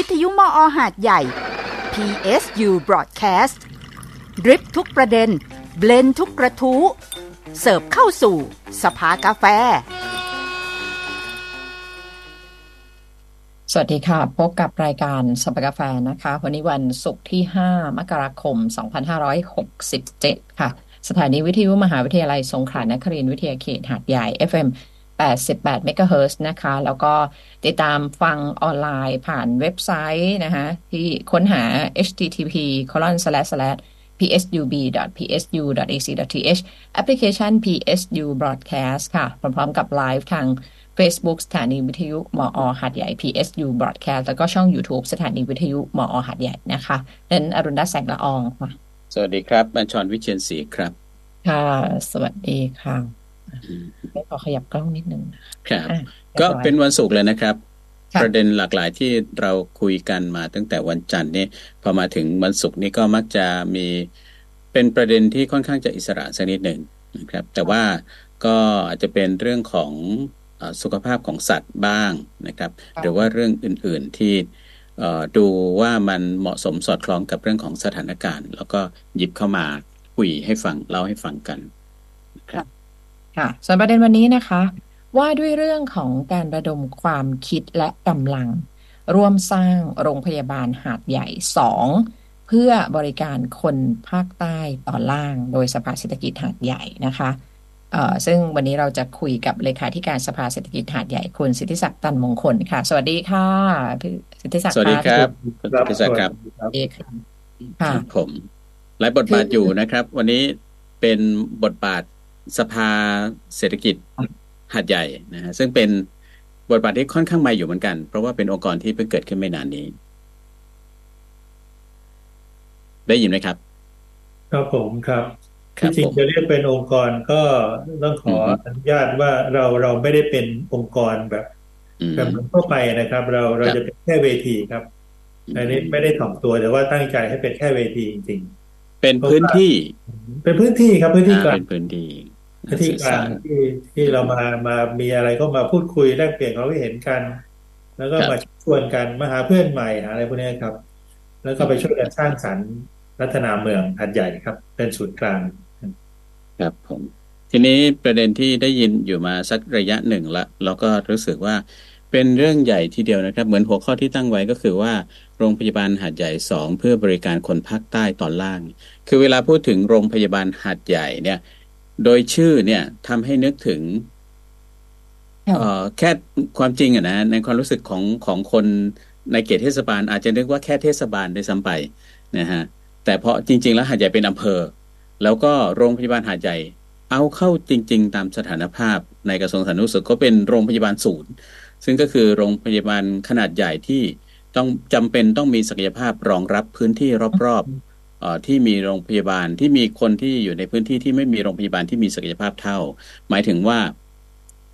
วิทยุมออหาดใหญ่ PSU Broadcast ดริปทุกประเด็น เบลนทุกกระทู้ เสิร์ฟเข้าสู่ สภากาแฟ สวัสดีค่ะ พบกับรายการสปากาแฟนะคะ วันนี้วันศุกร์ที่ 5 มกราคม 2567 ค่ะ สถานีวิทยุมหาวิทยาลัยสงขลานครินทร์วิทยาเขตหาดใหญ่ FM 88เมกะเฮิร์นะคะ แล้วก็ติดตามฟังออนไลน์ผ่านเว็บไซต์นะคะที่ค้นหา http colon slash slash psub.psu.ac.th แอปพลิเคชัน PSU Broadcast ค่ะ พร้อมๆกับไลฟ์ทาง Facebook สถานีวิทยุมอหัดใหญ่ PSU Broadcast แล้วก็ช่อง YouTube สถานีวิทยุมอหัดใหญ่นะคะนั้นอรุณรัตน์แสงละอองค่ะ สวัสดีครับบัญชรวิเชียนศรีครับ ค่ะ สวัสดีค่ะ ไม่ขอขยับกล้องนิดนึงครับ ก็เป็นวันศุกร์เลยนะครับ ประเด็นหลากหลายที่เราคุยกันมาตั้งแต่วันจันทร์นี่พอมาถึงวันศุกร์นี่ก็มักจะมีเป็นประเด็นที่ค่อนข้างจะอิสระสักนิดหนึ่งนะครับ แต่ว่าก็อาจจะเป็นเรื่องของสุขภาพของสัตว์บ้างนะครับ หรือว่าเรื่องอื่น ๆที่ดูว่ามันเหมาะสมสอดคล้องกับเรื่องของสถานการณ์ แล้วก็หยิบเข้ามาคุยให้ฟังเล่าให้ฟังกันครับ ค่ะ ส่วนประเด็นวันนี้นะคะ ว่าด้วยเรื่องของการระดมความคิดและกำลัง ร่วมสร้างโรงพยาบาลหาดใหญ่สองเพื่อบริการคนภาคใต้ตอนล่าง โดยสภาเศรษฐกิจหาดใหญ่นะคะซึ่งวันนี้เราจะคุยกับเลขาธิการสภาเศรษฐกิจหาดใหญ่คุณสิทธิศักดิ์ตันมงคลค่ะ สวัสดีค่ะพี่สิทธิศักดิ์สวัสดีครับสิทธิศักดิ์ครับเอกค่ะผมหลายบทบาทอยู่นะครับ วันนี้เป็นบทบาท สภาเศรษฐกิจหาดใหญ่นะฮะซึ่งเป็นบทบาทที่ค่อนข้างใหม่อยู่เหมือนกัน เพราะว่าเป็นองค์กรที่เพิ่งเกิดขึ้นไม่นานนี้ ได้ยินไหมครับ ครับผมครับที่จริงจะเรียกเป็นองค์กรก็ต้องขออนุญาตว่าเราเราไม่ได้เป็นองค์กรแบบแบบทั่วไปนะครับ เราเราจะเป็นแค่เวทีครับอันนี้ไม่ได้ถ่อมตัวแต่ว่าตั้งใจให้เป็นแค่เวทีจริง ๆ เป็นพื้นที่ เป็นพื้นที่ครับพื้นที่กลางเป็นพื้นที่พื้น ที่กลางที่ที่เรามามามีอะไรก็มาพูดคุยแลกเปลี่ยนเราไม่เห็นกัน แล้วก็มาชวนกันมาหาเพื่อนใหม่หาอะไรพวกนี้ครับ แล้วก็ไปช่วยกันสร้างสรรค์พัฒนาเมืองหัดใหญ่ครับ เป็นศูนย์กลางครับผม ทีนี้ประเด็นที่ได้ยินอยู่มาสักระยะหนึ่งละเราก็รู้สึกว่าเป็นเรื่องใหญ่ทีเดียวนะครับ เหมือนหัวข้อที่ตั้งไว้ก็คือว่าโรงพยาบาลหาดใหญ่สองเพื่อบริการคนภาคใต้ตอนล่าง คือเวลาพูดถึงโรงพยาบาลหาดใหญ่เนี่ย โดยชื่อเนี่ยทำให้นึกถึงเอ่อแค่ความจริงอะนะในความรู้สึกของของคนในเขตเทศบาล อาจจะนึกว่าแค่เทศบาลได้ซ้ำไปนะฮะแต่เพราะจริง ๆ แล้วหาดใหญ่เป็นอำเภอ แล้วก็โรงพยาบาลหาดใหญ่ เอาเข้าจริง ๆ ตามสถานภาพในกระทรวงสาธารณสุขก็เป็นโรงพยาบาลศูนย์ ซึ่งก็คือโรงพยาบาลขนาดใหญ่ที่ต้องจำเป็นต้องมีศักยภาพรองรับพื้นที่รอบๆอ ที่มีโรงพยาบาลที่มีคนที่อยู่ในพื้นที่ที่ไม่มีโรงพยาบาลที่มีศักยภาพเท่า หมายถึงว่า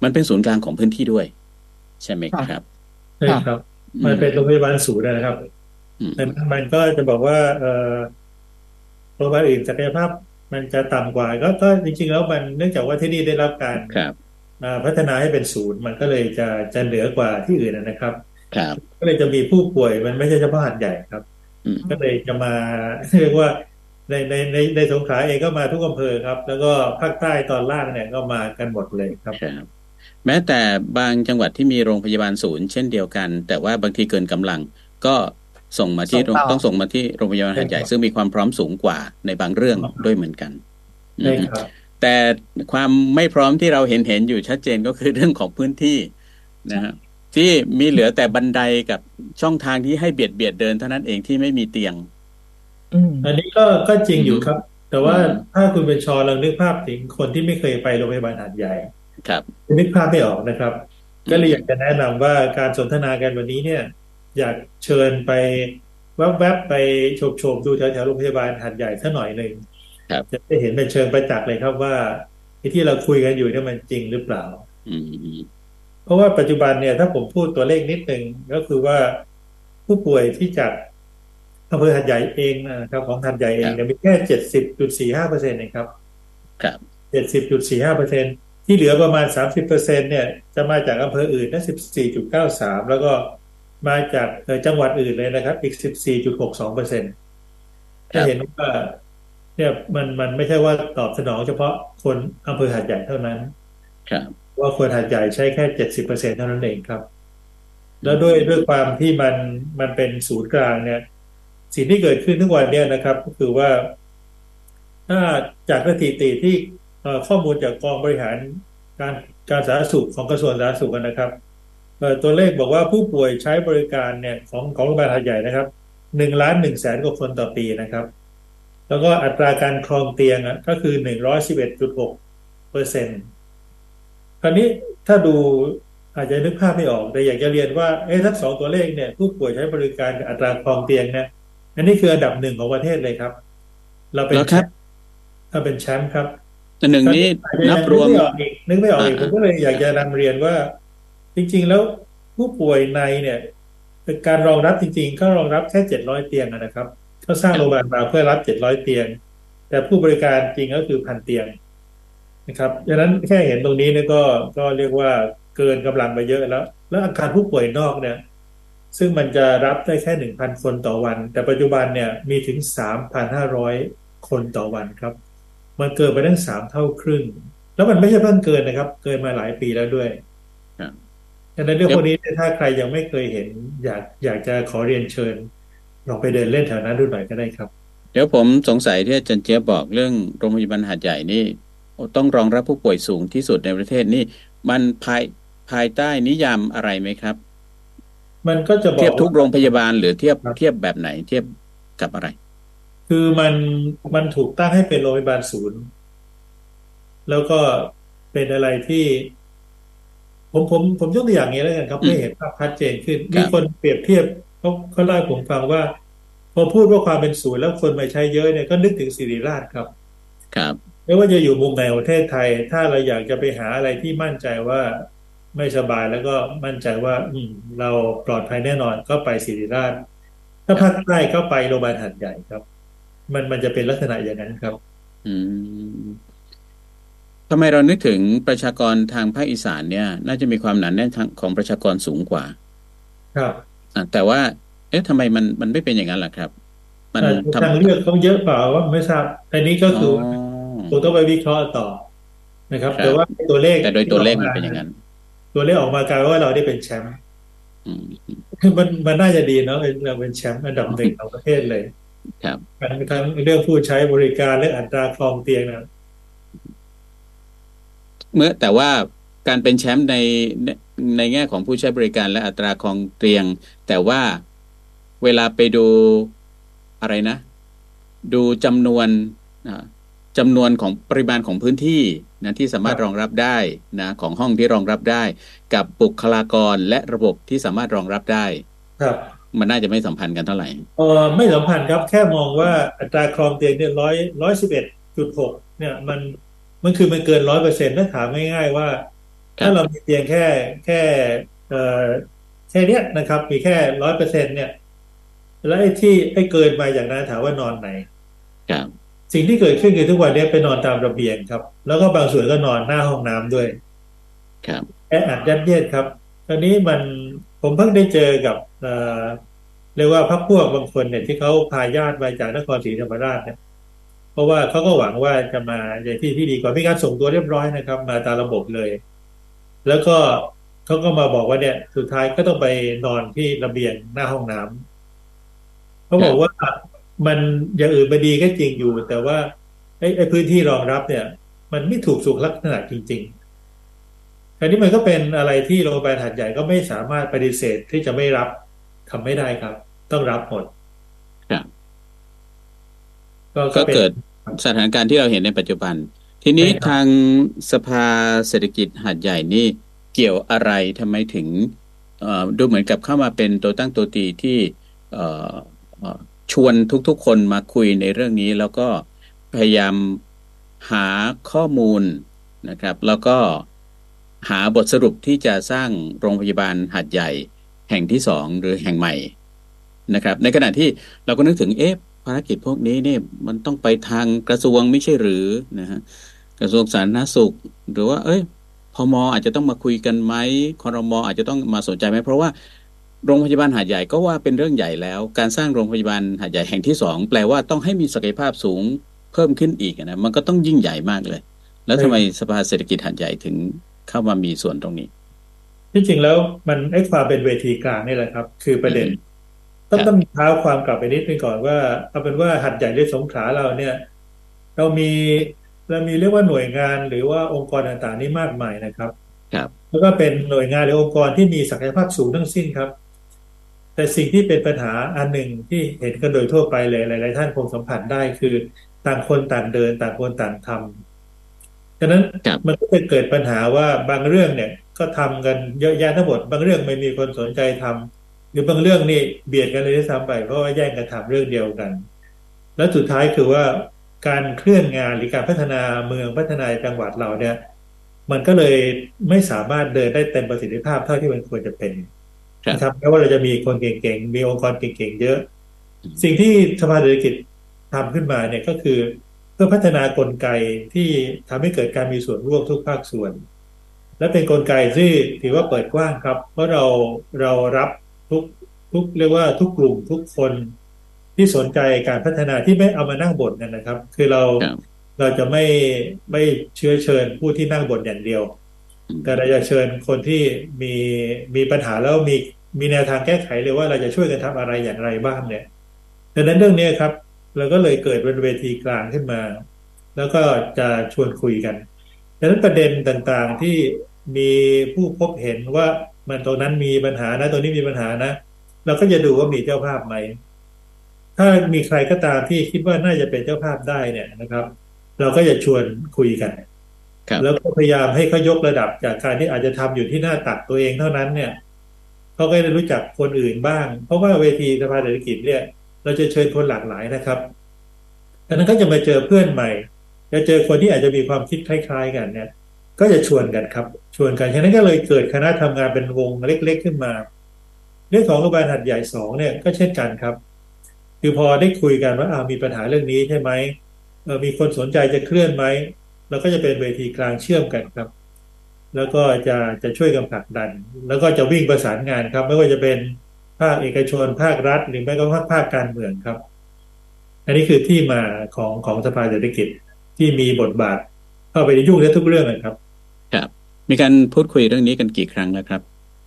มันเป็นศูนย์กลางของพื้นที่ด้วย ใช่ไหมครับใช่ครับ มันเป็นโรงพยาบาลศูนย์นะครับมันก็จะบอกว่าเออโรงพยาบาลอื่นศักยภาพ มันจะต่ำกว่า ก็ก็จริงๆแล้วมันเนื่องจากว่าที่นี่ได้รับการพัฒนาให้เป็นศูนย์มันก็เลยจะจะเหนือกว่าที่อื่นนะครับ ครับ ก็เลยจะมีผู้ป่วยมันไม่ใช่เฉพาะหัดใหญ่ครับ ก็เลยจะมาเรียกว่าในในในในสงขลาเองก็มาทุกอำเภอครับ แล้วก็ภาคใต้ตอนล่างเนี่ยก็มากันหมดเลยครับครับ แม้แต่บางจังหวัดที่มีโรงพยาบาลศูนย์เช่นเดียวกัน แต่ว่าบางทีเกินกำลัง ก็ส่งมาที่ต้องส่งมาที่โรงพยาบาลหัดใหญ่ซึ่งมีความพร้อมสูงกว่าในบางเรื่องด้วยเหมือนกันแต่ความไม่พร้อมที่เราเห็นเห็นอยู่ชัดเจนก็คือเรื่องของพื้นที่นะฮะ ที่มีเหลือแต่บันไดกับช่องทางที่ให้เบียดเบียดเดินเท่านั้นเองที่ไม่มีเตียงอันนี้ก็ก็จริงอยู่ครับ แต่ว่าถ้าคุณเป็นชอลองนึกภาพถึงคนที่ไม่เคยไปโรงพยาบาลหาดใหญ่ครับนึกภาพไม่ออกนะครับ ก็เลยอยากจะแนะนำว่าการสนทนากันวันนี้เนี่ย อยากเชิญไปแวบๆไปโฉบๆดูแถวๆโรงพยาบาลหาดใหญ่สักหน่อยหนึ่งจะได้เห็นเป็นเชิงประจักษ์เลยครับว่าที่เราคุยกันอยู่นี่มันจริงหรือเปล่า เพราะว่าปัจจุบันเนี่ยถ้าผมพูดตัวเลขนิดหนึ่งก็คือว่าผู้ป่วยที่จากอำเภอหัดใหญ่เองนะครับของหัดใหญ่เองเนี่ยมีแค่เจ็ดสิบจุดสี่ห้าเปอร์เซ็นต์เองครับครับเจ็ดสิบจุดสี่ห้าเปอร์เซ็นที่เหลือประมาณสามสิบเปอร์เซ็นเนี่ยจะมาจากอำเภออื่นนั่นสิบสี่จุดเก้าสามแล้วก็มาจากจังหวัดอื่นเลยนะครับ อีก14.62เปอร์เซ็นต์จะเห็นว่าเนี่ยมันมันไม่ใช่ว่าตอบสนองเฉพาะคนอำเภอหาดใหญ่เท่านั้น ครับ ว่าคนหาดใหญ่ใช้แค่เจ็ดสิบเปอร์เซ็นเท่านั้นเองครับ แล้วด้วยด้วยความที่มันมันเป็นศูนย์กลางเนี่ย สิ่งที่เกิดขึ้นทุกวันเนี่ยนะครับ ก็คือว่า ถ้าจากสถิติที่ข้อมูลจากกองบริหารการการสาธารณสุขของกระทรวงสาธารณสุขนะครับตัวเลขบอกว่าผู้ป่วยใช้บริการเนี่ยของของโรงพยาบาลหาดใหญ่นะครับหนึ่งล้านหนึ่งแสนกว่าคนต่อปีนะครับ แล้วก็อัตราการครองเตียงอะก็คือหนึ่งร้อยสิบเอ็ดจุดหกเปอร์เซ็นต์ คราวนี้ถ้าดูอาจจะนึกภาพไม่ออก แต่อยากจะเรียนว่าเอ๊ะทั้งสองตัวเลขเนี่ยผู้ป่วยใช้บริการกับอัตราครองเตียงเนี่ยอันนี้คืออันดับหนึ่งของประเทศเลยครับ เราเป็นแชมป์เราเป็นแชมป์ครับแต่หนึ่งนี้นับรวมนึกไม่ออกอีกผมก็เลยอยากจะนำเรียนว่า จริง ๆ แล้วผู้ป่วยในเนี่ยการรองรับจริง ๆ ก็รองรับแค่เจ็ดร้อยเตียงนะครับเขาสร้างโรงพยาบาลมาเพื่อรับเจ็ดร้อยเตียง แต่ผู้บริการจริงก็คือพันเตียง นะครับดังนั้นแค่เห็นตรงนี้เนี่ยก็ก็เรียกว่าเกินกำลังไปเยอะแล้ว แล้วอาคารผู้ป่วยนอกเนี่ย ซึ่งมันจะรับได้แค่หนึ่งพันคนต่อวัน แต่ปัจจุบันเนี่ยมีถึงสามพันห้าร้อยคนต่อวันครับ มันเกินไปตั้งสามเท่าครึ่ง แล้วมันไม่ใช่เพิ่งเกินนะครับ เกินมาหลายปีแล้วด้วยดังนั้นเรื่องพวกนี้ถ้าใครยังไม่เคยเห็น อยากอยากจะขอเรียนเชิญลองไปเดินเล่นแถวนั้นดูหน่อยก็ได้ครับ เดี๋ยวผมสงสัยที่อาจารย์เจี๊ยบบอกเรื่องโรงพยาบาลหาดใหญ่นี่ ต้องรองรับผู้ป่วยสูงที่สุดในประเทศนี่มันภายภายใต้นิยามอะไรไหมครับ มันก็จะเทียบทุกโรงพยาบาลหรือเทียบเทียบแบบไหนเทียบกับอะไร คือมันมันถูกตั้งให้เป็นโรงพยาบาลศูนย์ แล้วก็เป็นอะไรที่ผมผมผมยกตัวอย่างนี้แล้วกันครับไม่เห็นภาพชัดเจนขึ้นมีคนเปรียบเทียบเขาเขาเล่าผมฟังว่า พอพูดว่าความเป็นศูนย์แล้วคนมาใช้เยอะเนี่ยก็นึกถึงสิริราชครับ ครับ ไม่ว่าจะอยู่มุมไหนของประเทศไทย ถ้าเราอยากจะไปหาอะไรที่มั่นใจว่าไม่สบายแล้วก็มั่นใจว่า อืม เราปลอดภัยแน่นอนก็ไปศิริราช ถ้าภาคใต้ก็ไปโรงพยาบาลหัดใหญ่ครับ มันมันจะเป็นลักษณะอย่างนั้นครับ อืมทำไมเรานึกถึงประชากรทางภาคอีสานเนี่ย น่าจะมีความหนาแน่นของประชากรสูงกว่า ครับอ่าแต่ว่า เอ๊ะทำไมมันมันไม่เป็นอย่างนั้นล่ะครับ มันทางเลือกเขาเยอะเปล่าว่าไม่ทราบอันนี้ก็คือ ผมต้องไปวิเคราะห์ต่อนะครับ แต่ว่าตัวเลขแต่โดยตัวเลขมันเป็นอย่างนั้น ตัวเลขออกมากลายว่าเราได้เป็นแชมป์มันมันน่าจะดีเนาะเราเป็นแชมป์อันดับหนึ่งของประเทศเลยครับทั้งเรื่องผู้ใช้บริการเรื่องอัตราครองเตียงนะเมื่อแต่ว่าการเป็นแชมป์ในในแง่ของผู้ใช้บริการและอัตราครองเตียง แต่ว่าเวลาไปดูอะไรนะ ดูจำนวน จำนวนของปริมาณของพื้นที่นะที่สามารถรองรับได้นะของห้องที่รองรับได้ กับบุคลากรและระบบที่สามารถรองรับได้ ครับ มันน่าจะไม่สัมพันธ์กันเท่าไหร่เออไม่สัมพันธ์ครับแค่มองว่าอัตราครองเตียงเนี่ยร้อยร้อยสิบเอ็ดจุดหกเนี่ยมันมันคือมันเกินร้อยเปอร์เซ็นต์ถ้าถามง่ายๆว่า ถ้าเรามีเตียงแค่แค่เอ่อแค่เนี้ยนะครับ มีแค่ร้อยเปอร์เซ็นเนี่ย แล้วไอ้ที่ไอ้เกินมาอย่างนั้นถามว่านอนไหนครับ สิ่งที่เกิดขึ้นคือทุกวันนี้ไปนอนตามระเบียงครับ แล้วก็บางส่วนก็นอนหน้าห้องน้ำด้วย ครับแออัดยัดเยียดครับตอนนี้มันผมเพิ่งได้เจอกับเเรียกว่าพักพวกบางคนเนี่ยที่เขาพาญาติมาจากนครศรีธรรมราชเนี่ยเพราะว่าเขาก็หวังว่าจะมาในที่ที่ดีกว่ามีการส่งตัวเรียบร้อยนะครับ มาตามระบบเลย แล้วก็เขาก็มาบอกว่าเนี่ย สุดท้ายก็ต้องไปนอนที่ระเบียงหน้าห้องน้ำเขาบอกว่า มันอย่างอื่นมาดีก็จริงอยู่ แต่ว่าไอ้ไอ้พื้นที่รองรับเนี่ย มันไม่ถูกสุขลักษณะจริงๆอันนี้มันก็เป็นอะไรที่โรงพยาบาลหัดใหญ่ก็ไม่สามารถปฏิเสธที่จะไม่รับทำไม่ได้ครับ ต้องรับหมดครับก็เกิดสถานการณ์ที่เราเห็นในปัจจุบัน ทีนี้ทางสภาเศรษฐกิจหัดใหญ่นี่เกี่ยวอะไรทำไมถึงดูเหมือนกับเข้ามาเป็นตัวตั้งตัวตีที่ ชวนทุกๆคนมาคุยในเรื่องนี้ แล้วก็พยายามหาข้อมูลนะครับ แล้วก็หาบทสรุปที่จะสร้างโรงพยาบาลหัดใหญ่แห่งที่สองหรือแห่งใหม่นะครับ ในขณะที่เราก็นึกถึงเอ๊ะภารกิจพวกนี้เนี่ยมันต้องไปทางกระทรวงไม่ใช่หรือนะฮะกระทรวงสาธารณสุข หรือว่า เอ้ยพมอาจจะต้องมาคุยกันไหมคอรมออาจจะต้องมาสนใจไหมเพราะว่า โรงพยาบาลหาดใหญ่ก็ว่าเป็นเรื่องใหญ่แล้ว การสร้างโรงพยาบาลหาดใหญ่แห่งที่สองแปลว่าต้องให้มีศักยภาพสูงเพิ่มขึ้นอีกนะมันก็ต้องยิ่งใหญ่มากเลย แล้วทำไมสภาเศรษฐกิจหาดใหญ่ถึงเข้ามามีส่วนตรงนี้ ที่จริงแล้วมันไอ้ความเป็นเวทีกลางนี่แหละครับ คือประเด็น ต้องต้องเท้าความกลับไปนิดนึงก่อนว่าเอาเป็นว่าหัดใหญ่หรือสงขลาเราเนี่ย เรามีเรามีเรียกว่าหน่วยงานหรือว่าองค์กรต่างๆนี่มากมายนะครับ ครับ แล้วก็เป็นหน่วยงานหรือองค์กรที่มีศักยภาพสูงทั้งสิ้นครับ แต่สิ่งที่เป็นปัญหาอันหนึ่งที่เห็นกันโดยทั่วไปเลยหลาย ๆ ท่านคงสัมผัสได้คือต่างคนต่างเดินต่างคนต่างทำฉะนั้นครับมันก็จะเกิดปัญหาว่าบางเรื่องเนี่ยก็ทำกันเยอะแยะทั้งหมด บางเรื่องไม่มีคนสนใจทำหรือบางเรื่องนี่เบียดกันเลยที่ซ้ำไปเพราะว่าแย่งกันทำเรื่องเดียวกัน แล้วสุดท้ายคือว่าการเคลื่อนงานหรือการพัฒนาเมืองพัฒนาจังหวัดเราเนี่ย มันก็เลยไม่สามารถเดินได้เต็มประสิทธิภาพเท่าที่มันควรจะเป็นครับ นะครับแม้ว่าเราจะมีคนเก่งๆ มีองค์กรเก่งๆ เยอะ สิ่งที่สภาเศรษฐกิจทำขึ้นมาเนี่ยก็คือ เพื่อพัฒนากลไกที่ทำให้เกิดการมีส่วนร่วมทุกภาคส่วน และเป็นกลไกที่ถือว่าเปิดกว้างครับ เพราะเราเรารับทุกทุกเรียกว่าทุกกลุ่มทุกคนที่สนใจการพัฒนาที่ไม่เอามานั่งบ่นกันนะครับ คือเราครับเราจะไม่ไม่เชื้อเชิญผู้ที่นั่งบ่นอย่างเดียว แต่เราจะเชิญคนที่มีมีปัญหาแล้วมีมีแนวทางแก้ไขเลยว่าเราจะช่วยกันทำอะไรอย่างไรบ้างเนี่ยดังนั้นเรื่องนี้ครับ เราก็เลยเกิดเป็นเวทีกลางขึ้นมา แล้วก็จะชวนคุยกันดังนั้นประเด็นต่างๆที่มีผู้พบเห็นว่ามันตรงนั้นมีปัญหานะตรงนี้มีปัญหานะ เราก็จะดูว่ามีเจ้าภาพไหม ถ้ามีใครก็ตามที่คิดว่าน่าจะเป็นเจ้าภาพได้เนี่ยนะครับ เราก็จะชวนคุยกัน แล้วก็พยายามให้เขายกระดับจากการที่อาจจะทำอยู่ที่หน้าตักตัวเองเท่านั้นเนี่ยเขาก็ได้รู้จักคนอื่นบ้าง เพราะว่าเวทีสภาเศรษฐกิจเนี่ย เราจะเชิญคนหลากหลายนะครับดังนั้นก็จะมาเจอเพื่อนใหม่ จะเจอคนที่อาจจะมีความคิดคล้าย ๆ กันเนี่ย ก็จะชวนกันครับ ชวนกันฉะนั้นก็เลยเกิดคณะทำงานเป็นวงเล็ก ๆ ขึ้นมา เรื่องของโรงพยาบาลหัดใหญ่สองเนี่ยก็เช่นกันครับ คือพอได้คุยกันว่าอ้าวมีปัญหาเรื่องนี้ใช่ไหมมีคนสนใจจะเคลื่อนไหม เราก็จะเป็นเวทีกลางเชื่อมกันครับ แล้วก็จะจะช่วยกันผลักดัน แล้วก็จะวิ่งประสานงานครับ ไม่ว่าจะเป็นภาคเอกชน ภาครัฐ หรือแม้กระทั่งภาคการเมืองครับ อันนี้คือที่มาของของสภาเศรษฐกิจที่มีบทบาท เข้าไปในยุ่งในทุกเรื่องนะครับ ครับ มีการพูดคุยเรื่องนี้กันกี่ครั้งแล้วครับ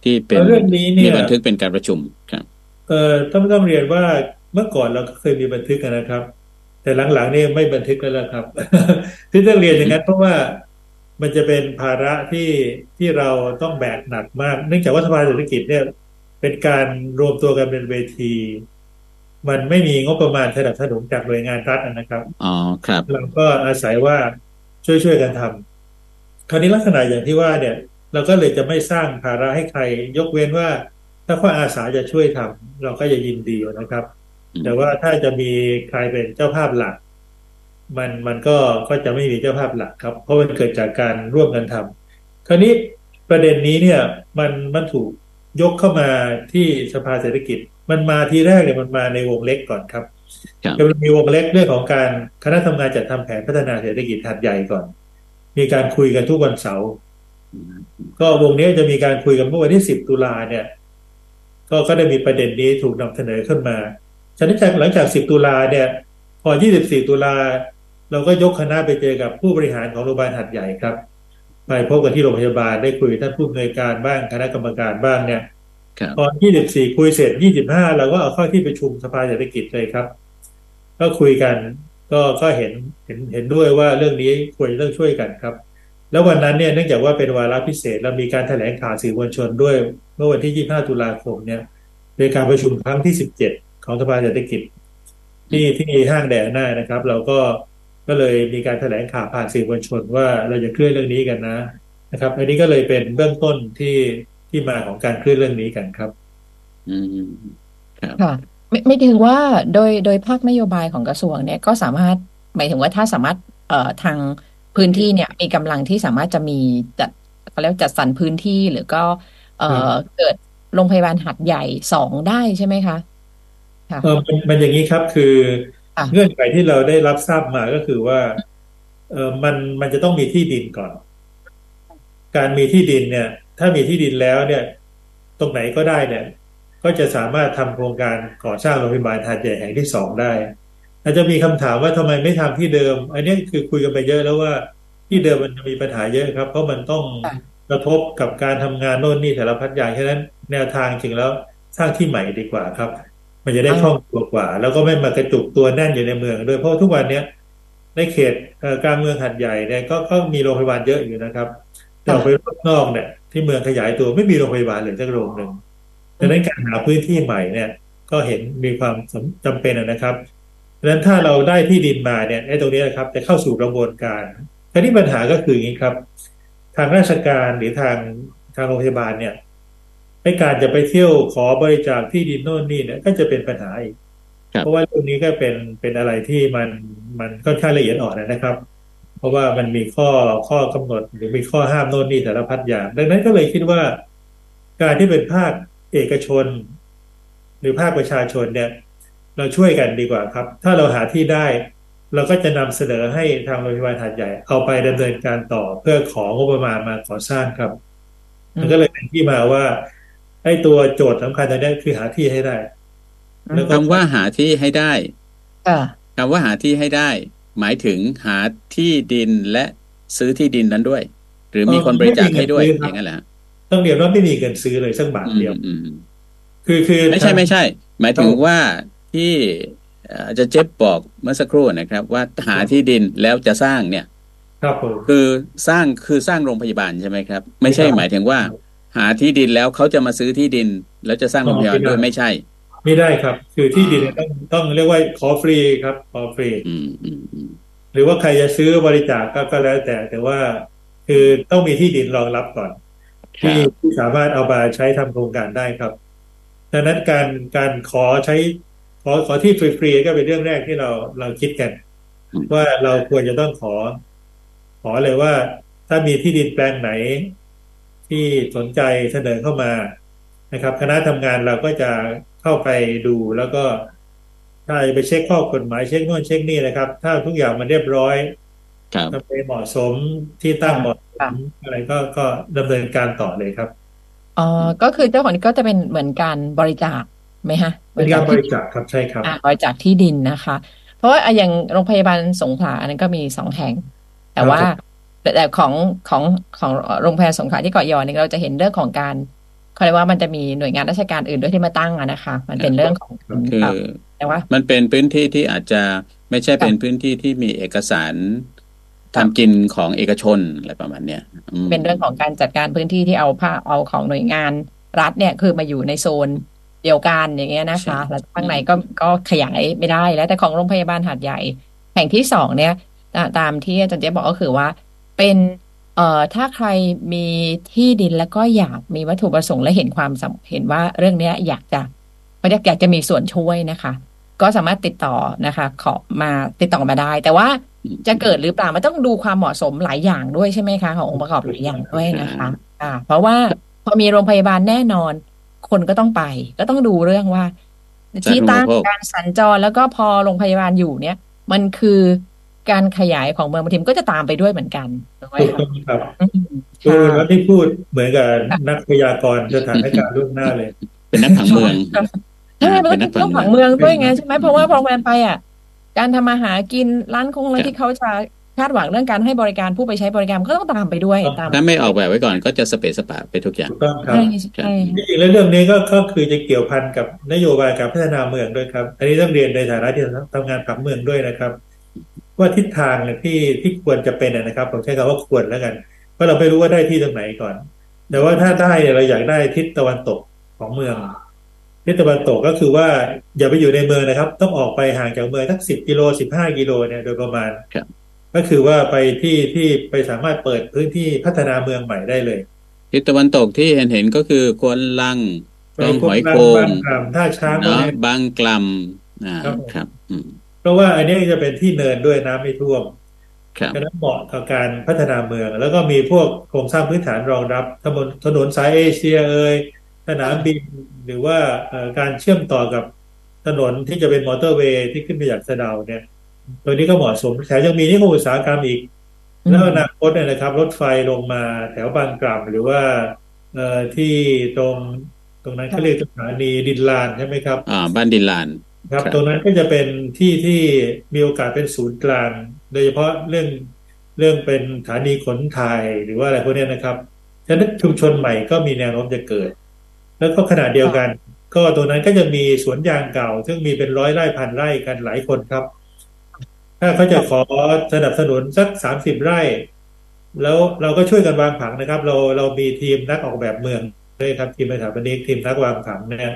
ที่เป็นเรื่องนี้เนี่ยมีบันทึกเป็นการประชุมครับ เอ่อต้องต้องเรียนว่าเมื่อก่อนเราก็เคยมีบันทึกกันนะครับ แต่หลังๆนี่ไม่บันทึกแล้วล่ะครับ ที่ต้องเรียนอย่างนั้นเพราะว่ามันจะเป็นภาระที่ที่เราต้องแบกหนักมาก เนื่องจากว่าสภาเศรษฐกิจเนี่ย เป็นการรวมตัวกันเป็นเวที มันไม่มีงบประมาณสนับสนุนจากหน่วยงานรัฐนะครับอ๋อครับเราก็อาศัยว่าช่วยช่วยๆกันทำคราวนี้ลักษณะอย่างที่ว่าเนี่ย เราก็เลยจะไม่สร้างภาระให้ใคร ยกเว้นว่า ถ้าเขาอาสาจะช่วยทำเราก็จะยินดีนะครับอืม แต่ว่าถ้าจะมีใครเป็นเจ้าภาพหลัก มันมันก็ก็จะไม่มีเจ้าภาพหลักครับ เพราะมันเกิดจากการร่วมกันทำคราวนี้ประเด็นนี้เนี่ย มันมันถูกยกเข้ามาที่สภาเศรษฐกิจ มันมาทีแรกเนี่ยมันมาในวงเล็กก่อนครับครับจะมีวงเล็กเรื่องของการคณะทำงานจัดทำแผนพัฒนาเศรษฐกิจหัดใหญ่ก่อน มีการคุยกันทุกวันเสาร์ก็วงนี้จะมีการคุยกันเมื่อวันที่10ตุลาเนี่ย ก็ก็ได้มีประเด็นนี้ถูกนำเสนอขึ้นมา ฉะนั้นจากหลังจาก 10 ตุลาเนี่ยพอ 24 ตุลาเราก็ยกคณะไปเจอกับผู้บริหารของโรงพยาบาลหัดใหญ่ครับ ไปพบกันที่โรงพยาบาลได้คุยกับท่านผู้อำนวยการบ้างคณะกรรมการบ้างเนี่ยครับพอ24 คุยเสร็จ 25 เราก็เอาเข้าที่ประชุมสภาเศรษฐกิจเลยครับ ก็คุยกันก็ก็เห็นเห็นเห็นด้วยว่าเรื่องนี้ควรจะต้องช่วยกันครับ แล้ววันนั้นเนี่ยเนื่องจากว่าเป็นวาระพิเศษเรามีการแถลงข่าวสื่อมวลชนด้วย เมื่อวันที่ 25 ตุลาคมเนี่ยในการประชุมครั้งที่ 17 ของสภาเศรษฐกิจ ที่ที่ห้างแดงหน้านะครับ เราก็ก็เลยมีการแถลงข่าวผ่านสื่อมวลชนว่าเราจะเคลื่อนเรื่องนี้กันนะนะครับ อันนี้ก็เลยเป็นเบื้องต้นที่ที่มาของการเคลื่อนเรื่องนี้กันครับ อืมครับค่ะไม่ไม่ถึงว่าโดยโดยภาคนโยบายของกระทรวงเนี่ยก็สามารถหมายถึงว่าถ้าสามารถเอ่อทางพื้นที่เนี่ยมีกำลังที่สามารถจะมีจัดเขาเรียกว่าจัดสรรพื้นที่หรือก็ เอ่อเกิดโรงพยาบาลหัดใหญ่สองได้ใช่ไหมคะค่ะ เออมันมันอย่างนี้ครับคือค่ะเงื่อนไขที่เราได้รับทราบมาก็คือว่า เออมันมันจะต้องมีที่ดินก่อน การมีที่ดินเนี่ย ถ้ามีที่ดินแล้วเนี่ย ตรงไหนก็ได้เนี่ยกก็จะสามารถทำโครงการก่อสร้างโรงพยาบาลหาดใหญ่แห่งที่สองได้ อาจจะมีคำถามว่าทำไมไม่ทำที่เดิม อันนี้คือคุยกันไปเยอะแล้วว่าที่เดิมมันมีปัญหาเยอะครับ เพราะมันต้องกระทบกับการทำงานโน่นนี่แต่ละพัดอย่างฉะนั้นแนวทางจริงแล้วสร้างที่ใหม่ดีกว่าครับ มันจะได้คล่องตัวกว่า แล้วก็ไม่มากระจุกตัวแน่นอยู่ในเมืองด้วยเพราะทุกวันเนี้ยในเขตกลางเมืองหัดใหญ่เนี่ยก็ก็มีโรงพยาบาลเยอะอยู่นะครับแต่ออกไปรอบนอกเนี่ย ที่เมืองขยายตัวไม่มีโรงพยาบาลเลยสักโรงหนึ่งดังนั้นการหาพื้นที่ใหม่เนี่ย ก็เห็นมีความจำเป็นนะครับดังนั้นถ้าเราได้ที่ดินมาเนี่ยไอ้ตรงนี้นะครับจะเข้าสู่กระบวนการทีนี้ปัญหาก็คืออย่างนี้ครับ ทางราชการหรือทางทางโรงพยาบาลเนี่ย ในการจะไปเที่ยวขอบริจาคที่ดินโน่นนี่เนี่ยก็จะเป็นปัญหาอีก เพราะว่าเรื่องนี้ก็เป็นเป็นอะไรที่มันมันค่อนข้างละเอียดอ่อนนะครับ เพราะว่ามันมีข้อข้อกำหนดหรือมีข้อห้ามโน่นนี่แต่ละพัดอย่าง ดังนั้นก็เลยคิดว่า การที่เป็นภาคเอกชน หรือภาคประชาชนเนี่ย เราช่วยกันดีกว่าครับ ถ้าเราหาที่ได้ เราก็จะนำเสนอให้ทางโรงพยาบาลหาดใหญ่ เอาไปดำเนินการต่อเพื่อของบประมาณมาก่อสร้างครับมันก็เลยเป็นที่มาว่า ไอ้ตัวโจทย์สำคัญตอนนี้คือหาที่ให้ได้แล้วคำว่าหาที่ให้ได้คำว่าหาที่ให้ได้ หมายถึงหาที่ดินและซื้อที่ดินนั้นด้วย หรือมีคนบริจาคให้ด้วยอย่างนั้นแหละต้องเรียนว่าไม่มีเงินซื้อเลยสักบาทเดียวคือคือไม่ใช่ไม่ใช่ หมายถึงว่าที่จะเจ็บบอกเมื่อสักครู่นะครับ ว่าหาที่ดินแล้วจะสร้างเนี่ย ครับคือสร้างคือสร้างโรงพยาบาลใช่ไหมครับ ไม่ใช่หมายถึงว่า หาที่ดินแล้วเขาจะมาซื้อที่ดิน แล้วจะสร้างโรงพยาบาลด้วยไม่ใช่ ไม่ได้ครับ คือที่ดินต้องต้องเรียกว่าขอฟรีครับขอฟรีหรือว่าใครจะซื้อบริจาคก็ก็แล้วแต่ แต่ว่าคือต้องมีที่ดินรองรับก่อน ที่ที่สามารถเอามาใช้ทำโครงการได้ครับดังนั้นการการขอใช้ขอขอที่ฟรีๆก็เป็นเรื่องแรกที่เราเราคิดกัน ว่าเราควรจะต้องขอ ขอเลยว่า ถ้ามีที่ดินแปลงไหน ที่สนใจเสนอเข้ามานะครับ คณะทำงานเราก็จะเข้าไปดูแล้วก็ถ้าไปเช็คข้อกฎหมายเช็คโน่นเช็คนี่นะครับ ถ้าทุกอย่างมันเรียบร้อยทำไปเหมาะสมที่ตั้งเหมาะสมอะไรก็ก็ดำเนินการต่อเลยครับอ๋อก็คือเจ้าของนี้ก็จะเป็นเหมือนการบริจาคไหมฮะเป็นการบริจาคครับใช่ครับบริจาคที่ดินนะคะ เพราะว่าอย่างโรงพยาบาลสงขลาอันนั้นก็มีสองแห่ง แต่ว่า แต่ของของของโรงพยาบาลสงขลาที่เกาะยอเนี่ยเราจะเห็นเรื่องของการเขาเรียกว่ามันจะมีหน่วยงานราชการอื่นด้วยที่มาตั้งอะนะคะ มันเป็นเรื่องของคือแต่ว่า มันเป็นพื้นที่ที่อาจจะไม่ใช่เป็นพื้นที่ที่มีเอกสารทำกินของเอกชนอะไรประมาณเนี้ยเป็นเรื่องของการจัดการพื้นที่ที่เอาผ้าเอาของหน่วยงานรัฐเนี่ยคือมาอยู่ในโซนเดียวกันอย่างเงี้ยนะคะแล้วข้างในก็ก็ขยายไม่ได้แล้วแต่ของโรงพยาบาลหาดใหญ่ แห่งที่สองเนี่ยตามที่อาจารย์เจ๊บอกก็คือว่า เป็นเอ่อถ้าใครมีที่ดินแล้วก็อยากมีวัตถุประสงค์และเห็นความเห็นว่าเรื่องเนี้ยอยากจะไม่ได้อยากจะมีส่วนช่วยนะคะ ก็สามารถติดต่อนะคะ ขอมาติดต่อมาได้ แต่ว่าจะเกิดหรือเปล่ามันต้องดูความเหมาะสมหลายอย่างด้วยใช่ไหมคะขององค์ประกอบหลายอย่างด้วยนะคะอ่าเพราะว่าพอมีโรงพยาบาลแน่นอน คนก็ต้องไป ก็ต้องดูเรื่องว่าที่ตั้งการสัญจรแล้วก็พอโรงพยาบาลอยู่เนี่ย มันคือ การขยายของเมืองบางทีมก็จะตามไปด้วยเหมือนกันถูกต้องครับคือแล้วที่พูดเหมือนกับนักพยากรณ์สถานการณ์ล่วงหน้าเลย เป็นนักผังเมืองใช่เป็นนักผังเมืองด้วยไงใช่ไหมเพราะว่าพอแมนไปอะ การทำมาหากินร้านคงเลยที่เขาจะคาดหวังเรื่องการให้บริการผู้ไปใช้บริการก็ต้องตามไปด้วยตามถ้าไม่ออกแบบไว้ก่อนก็จะสเปซสปะไปทุกอย่างต้องครับจริงๆแล้วเรื่องนี้ก็ก็คือจะเกี่ยวพันกับนโยบายการพัฒนาเมืองด้วยครับ อันนี้ต้องเรียนในฐานะที่ทำงานผังเมืองด้วยนะครับ ว่าทิศทางเนี่ยที่ที่ควรจะเป็นนะครับผมใช้คำว่าควรแล้วกันเพราะเราไม่รู้ว่าได้ที่ตรงไหนก่อน แต่ว่าถ้าได้เนี่ยเราอยากได้ทิศตะวันตกของเมือง ทิศตะวันตกก็คือว่าอย่าไปอยู่ในเมืองนะครับ ต้องออกไปห่างจากเมืองสักสิบกิโลสิบห้ากิโลเนี่ยโดยประมาณก็คือว่าไปที่ที่ไปสามารถเปิดพื้นที่พัฒนาเมืองใหม่ได้เลย ทิศตะวันตกที่เห็นเห็นก็คือควนลังต้องหอยโคงท่าช้างเนาะบางกลัมนะครับ เพราะว่าอันนี้จะเป็นที่เนินด้วยน้ำไม่ท่วมฉะนั้นเหมาะกับการพัฒนาเมือง แล้วก็มีพวกโครงสร้างพื้นฐานรองรับถนนถนนสายเอเชียเอยสนามบินหรือว่าการเชื่อมต่อกับถนนที่จะเป็นมอเตอร์เวย์ที่ขึ้นไปจากสะดาวเนี่ย ตัวนี้ก็เหมาะสมแถมยังมีนิคมอุตสาหกรรมอีก แล้วอนาคตเนี่ยนะครับ รถไฟลงมาแถวบางกล่ำหรือว่าเอ่อที่ตรงตรงนั้นก็เรียกสถานีดินลานใช่ไหมครับ อ่า บ้านดินลาน ครับครับตรงนั้นก็จะเป็นที่ที่มีโอกาสเป็นศูนย์กลางโดยเฉพาะเรื่องเรื่องเป็นสถานีขนถ่ายหรือว่าอะไรพวกเนี้ยนะครับฉะนั้นชุมชนใหม่ก็มีแนวโน้มจะเกิด แล้วก็ขณะเดียวกัน ก็ตรงนั้นก็จะมีสวนยางเก่า ซึ่งมีเป็นร้อยไร่พันไร่กันหลายคนครับ ถ้าเขาจะขอสนับสนุนสักสามสิบไร่ แล้วเราก็ช่วยกันวางผังนะครับ เราเรามีทีมนักออกแบบเมืองด้วยครับทีมสถาปนิกทีมนักวางผังเนี่ย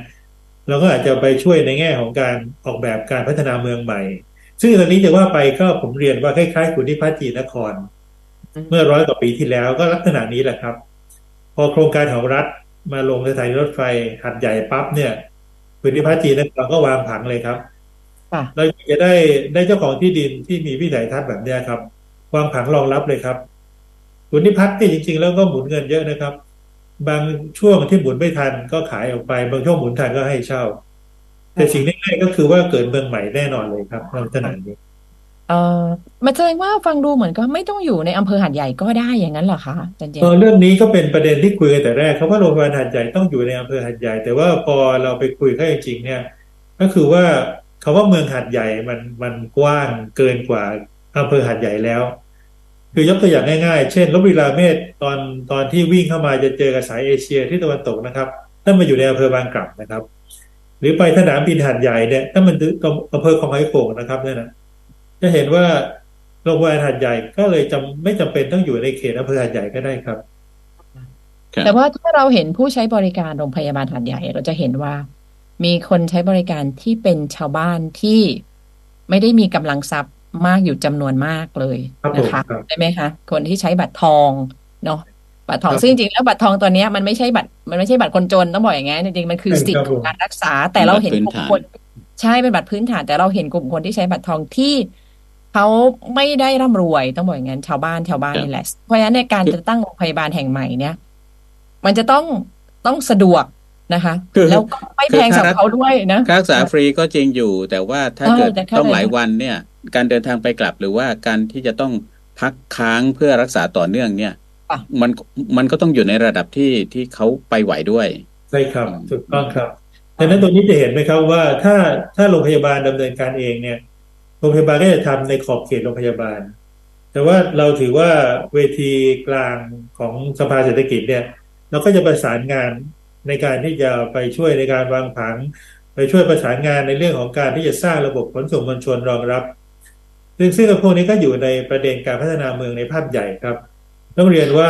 เราก็อาจจะไปช่วยในแง่ของการออกแบบการพัฒนาเมืองใหม่ ซึ่งตอนนี้จะว่าไปก็ผมเรียนว่าคล้ายๆคุณที่พัฒจีนคร เมื่อร้อยกว่าปีที่แล้วก็ลักษณะนี้แหละครับ พอโครงการของรัฐมาลงสถานีรถไฟหัดใหญ่ปั๊บเนี่ยคุณที่พัฒจีนนครก็วางผังเลยครับค่ะเราจะได้ได้เจ้าของที่ดินที่มีวิสัยทัศน์แบบเนี้ยครับ วางผังรองรับเลยครับคุณนิพัฒน์นี่จริง ๆ แล้วก็หมุนเงินเยอะนะครับ บางช่วงที่หมุนไม่ทันก็ขายออกไป บางช่วงหมุนทันก็ให้เช่า แต่สิ่งแน่ๆก็คือว่าเกิดเมืองใหม่แน่นอนเลยครับลักษณะนี้เออมันแสดงว่าฟังดูเหมือนก็ไม่ต้องอยู่ในอำเภอหาดใหญ่ก็ได้อย่างนั้นเหรอคะอาจารย์เจมเออส์เรื่องนี้ก็เป็นประเด็นที่คุยกันแต่แรกครับว่าโรงพยาบาลหัดใหญ่ต้องอยู่ในอำเภอหัดใหญ่ แต่ว่าพอเราไปคุยข้อเท็จจริงเนี่ย ก็คือว่าคำว่าเมืองหัดใหญ่มันมันกว้างเกินกว่าอำเภอหัดใหญ่แล้ว คือยกตัวอย่างง่ายๆ เช่นลบบุรีราเมศตอนตอนที่วิ่งเข้ามาจะเจอกับสายเอเชียที่ตะวันตกนะครับนั่นมาอยู่ในอำเภอบางกล่ำนะครับ หรือไปสนามบินหัดใหญ่เนี่ยถ้ามันตรงอำเภอคลองไผ่โขงนะครับเนี่ยนะจะเห็นว่าโรงพยาบาลหัดใหญ่ก็เลยจำไม่จำเป็นต้องอยู่ในเขตอำเภอหัดใหญ่ก็ได้ครับครับ แต่ว่าถ้าเราเห็นผู้ใช้บริการโรงพยาบาลหาดใหญ่ เราจะเห็นว่า มีคนใช้บริการที่เป็นชาวบ้านที่ไม่ได้มีกำลังทรัพย์ มากอยู่จำนวนมากเลยครับผมนะคะครับใช่ไหมคะ คนที่ใช้บัตรทองเนาะบัตรทองครับซึ่งจริงๆแล้วบัตรทองตัวเนี้ยมันไม่ใช่บัตรมันไม่ใช่บัตรคนจนต้องบอกอย่างงี้นจริงๆมันคือใช่สิทครัธิ์บผมการรักษา แต่เราเห็นเป็นกบัตรลุ่มพื้นฐานคน ใช่เป็นบัตรพื้นฐาน แต่เราเห็นกลุ่มคนที่ใช้บัตรทองที่เขาไม่ได้ร่ำรวยต้องบอกอย่างนั้นชาวบ้านชาวบ้านครับนี่แหละเพราะฉะนั้นในการจะตั้งโรงพยาบาลแห่งใหม่เนี่ย มันจะต้องต้องสะดวก นะคะคือแล้วก็ไม่คือแพงสำหรับค่ารักเขาด้วยนะค่ารักษาฟรีก็จริงอยู่ แต่ว่าถ้าใช่เกิดแต่ค่าต้องหลายเดินวันเนี่ย การเดินทางไปกลับหรือว่าการที่จะต้องพักค้างเพื่อรักษาต่อเนื่องเนี่ยค่ะมันมันก็ต้องอยู่ในระดับที่ที่เขาไปไหวด้วยใช่ครับถูกต้องครับดังนั้นตรงนี้จะเห็นไหมครับว่าถ้าถ้าโรงพยาบาลดำเนินการเองเนี่ยโรงพยาบาลก็จะทำในขอบเขตโรงพยาบาล แต่ว่าเราถือว่าเวทีกลางของสภาเศรษฐกิจเนี่ย เราก็จะประสานงาน ในการที่จะไปช่วยในการวางผัง ไปช่วยประสานงานในเรื่องของการที่จะสร้างระบบขนส่งมวลชนรองรับ ซึ่งซึ่งพวกนี้ก็อยู่ในประเด็นการพัฒนาเมืองในภาพใหญ่ครับ ต้องเรียนว่า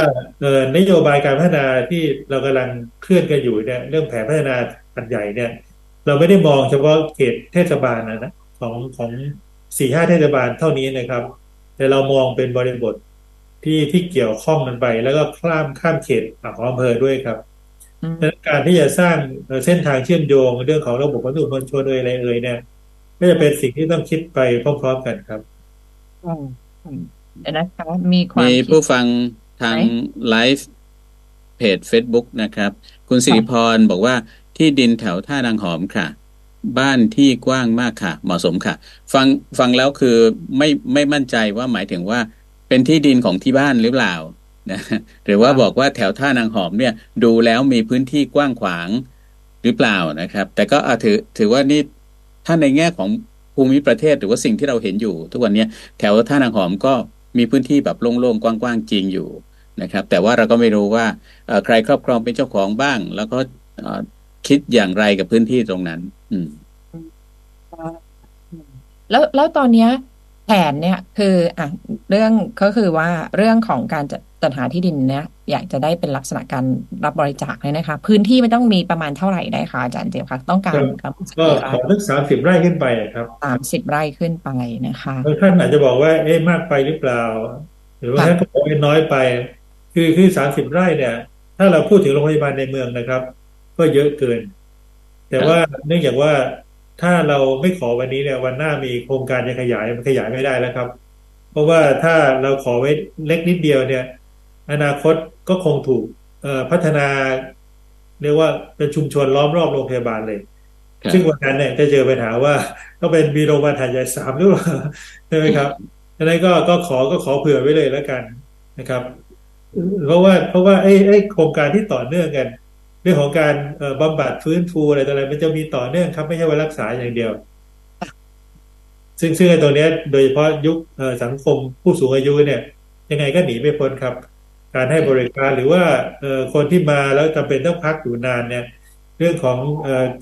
นโยบายการพัฒนาที่เรากำลังเคลื่อนกันอยู่เนี่ยเรื่องแผนพัฒนาอันใหญ่เนี่ยเราไม่ได้มองเฉพาะเขตเทศบาลนะนะของของสี่ห้าเทศบาลเท่านี้นะครับ แต่เรามองเป็นบริบทที่ที่เกี่ยวข้องกันไป แล้วก็ข้ามข้ามเขตของอำเภอด้วยครับ การที่จะสร้างเอ่อเส้นทางเชื่อมโยงเรื่องของระบบขนส่งมวลชนเอ่ยอะไรเอ่ยเนี่ยก็จะเป็นสิ่งที่ต้องคิดไปพร้อมๆกันครับอืมอืมเดี๋ยวนะคะมีความมีคิดผู้ฟังทางไหนไลฟ์เพจ Facebook นะครับ คุณสิริพรบอกว่าที่ดินแถวท่านางหอมค่ะ บ้านที่กว้างมากค่ะ เหมาะสมค่ะ ฟังฟังแล้วคือไม่ไม่มั่นใจว่าหมายถึงว่าเป็นที่ดินของที่บ้านหรือเปล่า นะหรือว่าบอกว่าแถวท่านางหอมเนี่ยดูแล้วมีพื้นที่กว้างขวางหรือเปล่านะครับ แต่ก็อะถือถือว่านี่ถ้าในแง่ของภูมิประเทศหรือว่าสิ่งที่เราเห็นอยู่ ทุกวันนี้แถวท่านางหอมก็มีพื้นที่แบบโล่งๆกว้างๆจริงอยู่นะครับ แต่ว่าเราก็ไม่รู้ว่าใครครอบครองเป็นเจ้าของบ้าง แล้วก็คิดอย่างไรกับพื้นที่ตรงนั้น อืมแล้วแล้วตอนเนี้ย แผนเนี่ยคืออะเรื่องก็คือว่าเรื่องของการจัดจัดหาที่ดินเนี่ยอยากจะได้เป็นลักษณะการรับบริจาคเนี่ยนะคะ พื้นที่มันต้องมีประมาณเท่าไหร่ได้คะอาจารย์เจมส์คะต้องการประมาณสักก็กี่ขไร่อสักสามสิบไร่ขึ้นไปนะครับสามสิบไร่ขึ้นไปนะคะบางท่านอาจจะบอกว่าเอ๊ะมากไปหรือเปล่า หรือว่าค่ะท่านก็บอกว่าน้อยไป คือคือสามสิบไร่เนี่ย ถ้าเราพูดถึงโรงพยาบาลในเมืองนะครับ ก็เยอะเกิน แต่ว่าเนื่องจากว่า ถ้าเราไม่ขอวันนี้เนี่ยวันหน้ามีโครงการจะขยายมันขยายไม่ได้แล้วครับ เพราะว่าถ้าเราขอไว้เล็กนิดเดียวเนี่ย อนาคตก็คงถูกเอ่อพัฒนา เรียกว่าเป็นชุมชนล้อมรอบโรงพยาบาลเลยครับซึ่งวันนั้นเนี่ยจะเจอปัญหาว่าต้องเป็นมีโรงพยาบาลหัดใหญ่สามหรือเปล่าใช่ไหมครับดังนั้นก็ก็ขอก็ขอเผื่อไว้เลยแล้วกันนะครับ เพราะว่าเพราะว่าไอ้ไอ้โครงการที่ต่อเนื่องกัน เรื่องของการบำบัดฟื้นฟูอะไรต่ออะไรมันจะมีต่อเนื่องครับ ไม่ใช่ว่ารักษาอย่างเดียว ซึ่งซึ่งตรงนี้โดยเฉพาะยุคสังคมผู้สูงอายุเนี่ย ยังไงก็หนีไม่พ้นครับ การให้บริการหรือว่าคนที่มาแล้วจำเป็นต้องพักอยู่นานเนี่ย เรื่องของ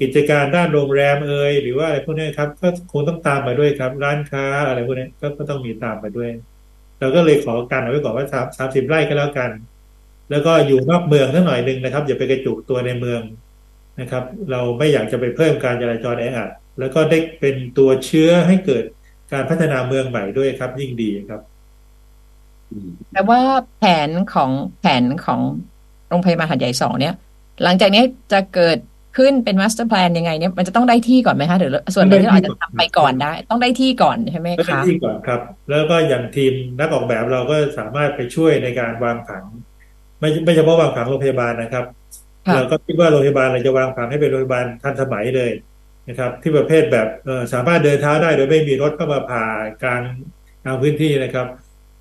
กิจการด้านโรงแรมเอ่ยหรือว่าอะไรพวกนี้ครับ ก็คงต้องตามมาด้วยครับ ร้านค้าอะไรพวกนี้ก็ต้องมีตามมาด้วย เราก็เลยขอการเอาไว้ก่อนว่าสามสามสิบไร่ก็แล้วกัน แล้วก็อยู่นอกเมืองสักหน่อยหนึ่งนะครับ อย่าไปกระจุกตัวในเมืองนะครับ เราไม่อยากจะไปเพิ่มการจราจรแออัดแล้วก็ได้เป็นตัวเชื้อให้เกิดการพัฒนาเมืองใหม่ด้วยครับ ยิ่งดีครับแต่ว่าแผนของแผนของโรงพยาบาลหาดใหญ่สองเนี่ย หลังจากนี้จะเกิดขึ้นเป็น master plan ยังไงเนี่ยมันจะต้องได้ที่ก่อนไหมคะหรือส่วนหนึ่งที่เราอาจจะทำไปก่อนได้ ต้องได้ที่ก่อนใช่ไหมคะได้ที่ก่อนครับ แล้วก็อย่างทีมนักออกแบบเราก็สามารถไปช่วยในการวางผัง ไม่ไม่เฉพาะวางผังโรงพยาบาลนะครับเราก็คิดว่าโรงพยาบาลเราจะวางผังให้เป็นโรงพยาบาลทันสมัยเลยนะครับ ที่ประเภทแบบสามารถเดินเท้าได้โดยไม่มีรถเข้ามาผ่ากลางกลางพื้นที่นะครับ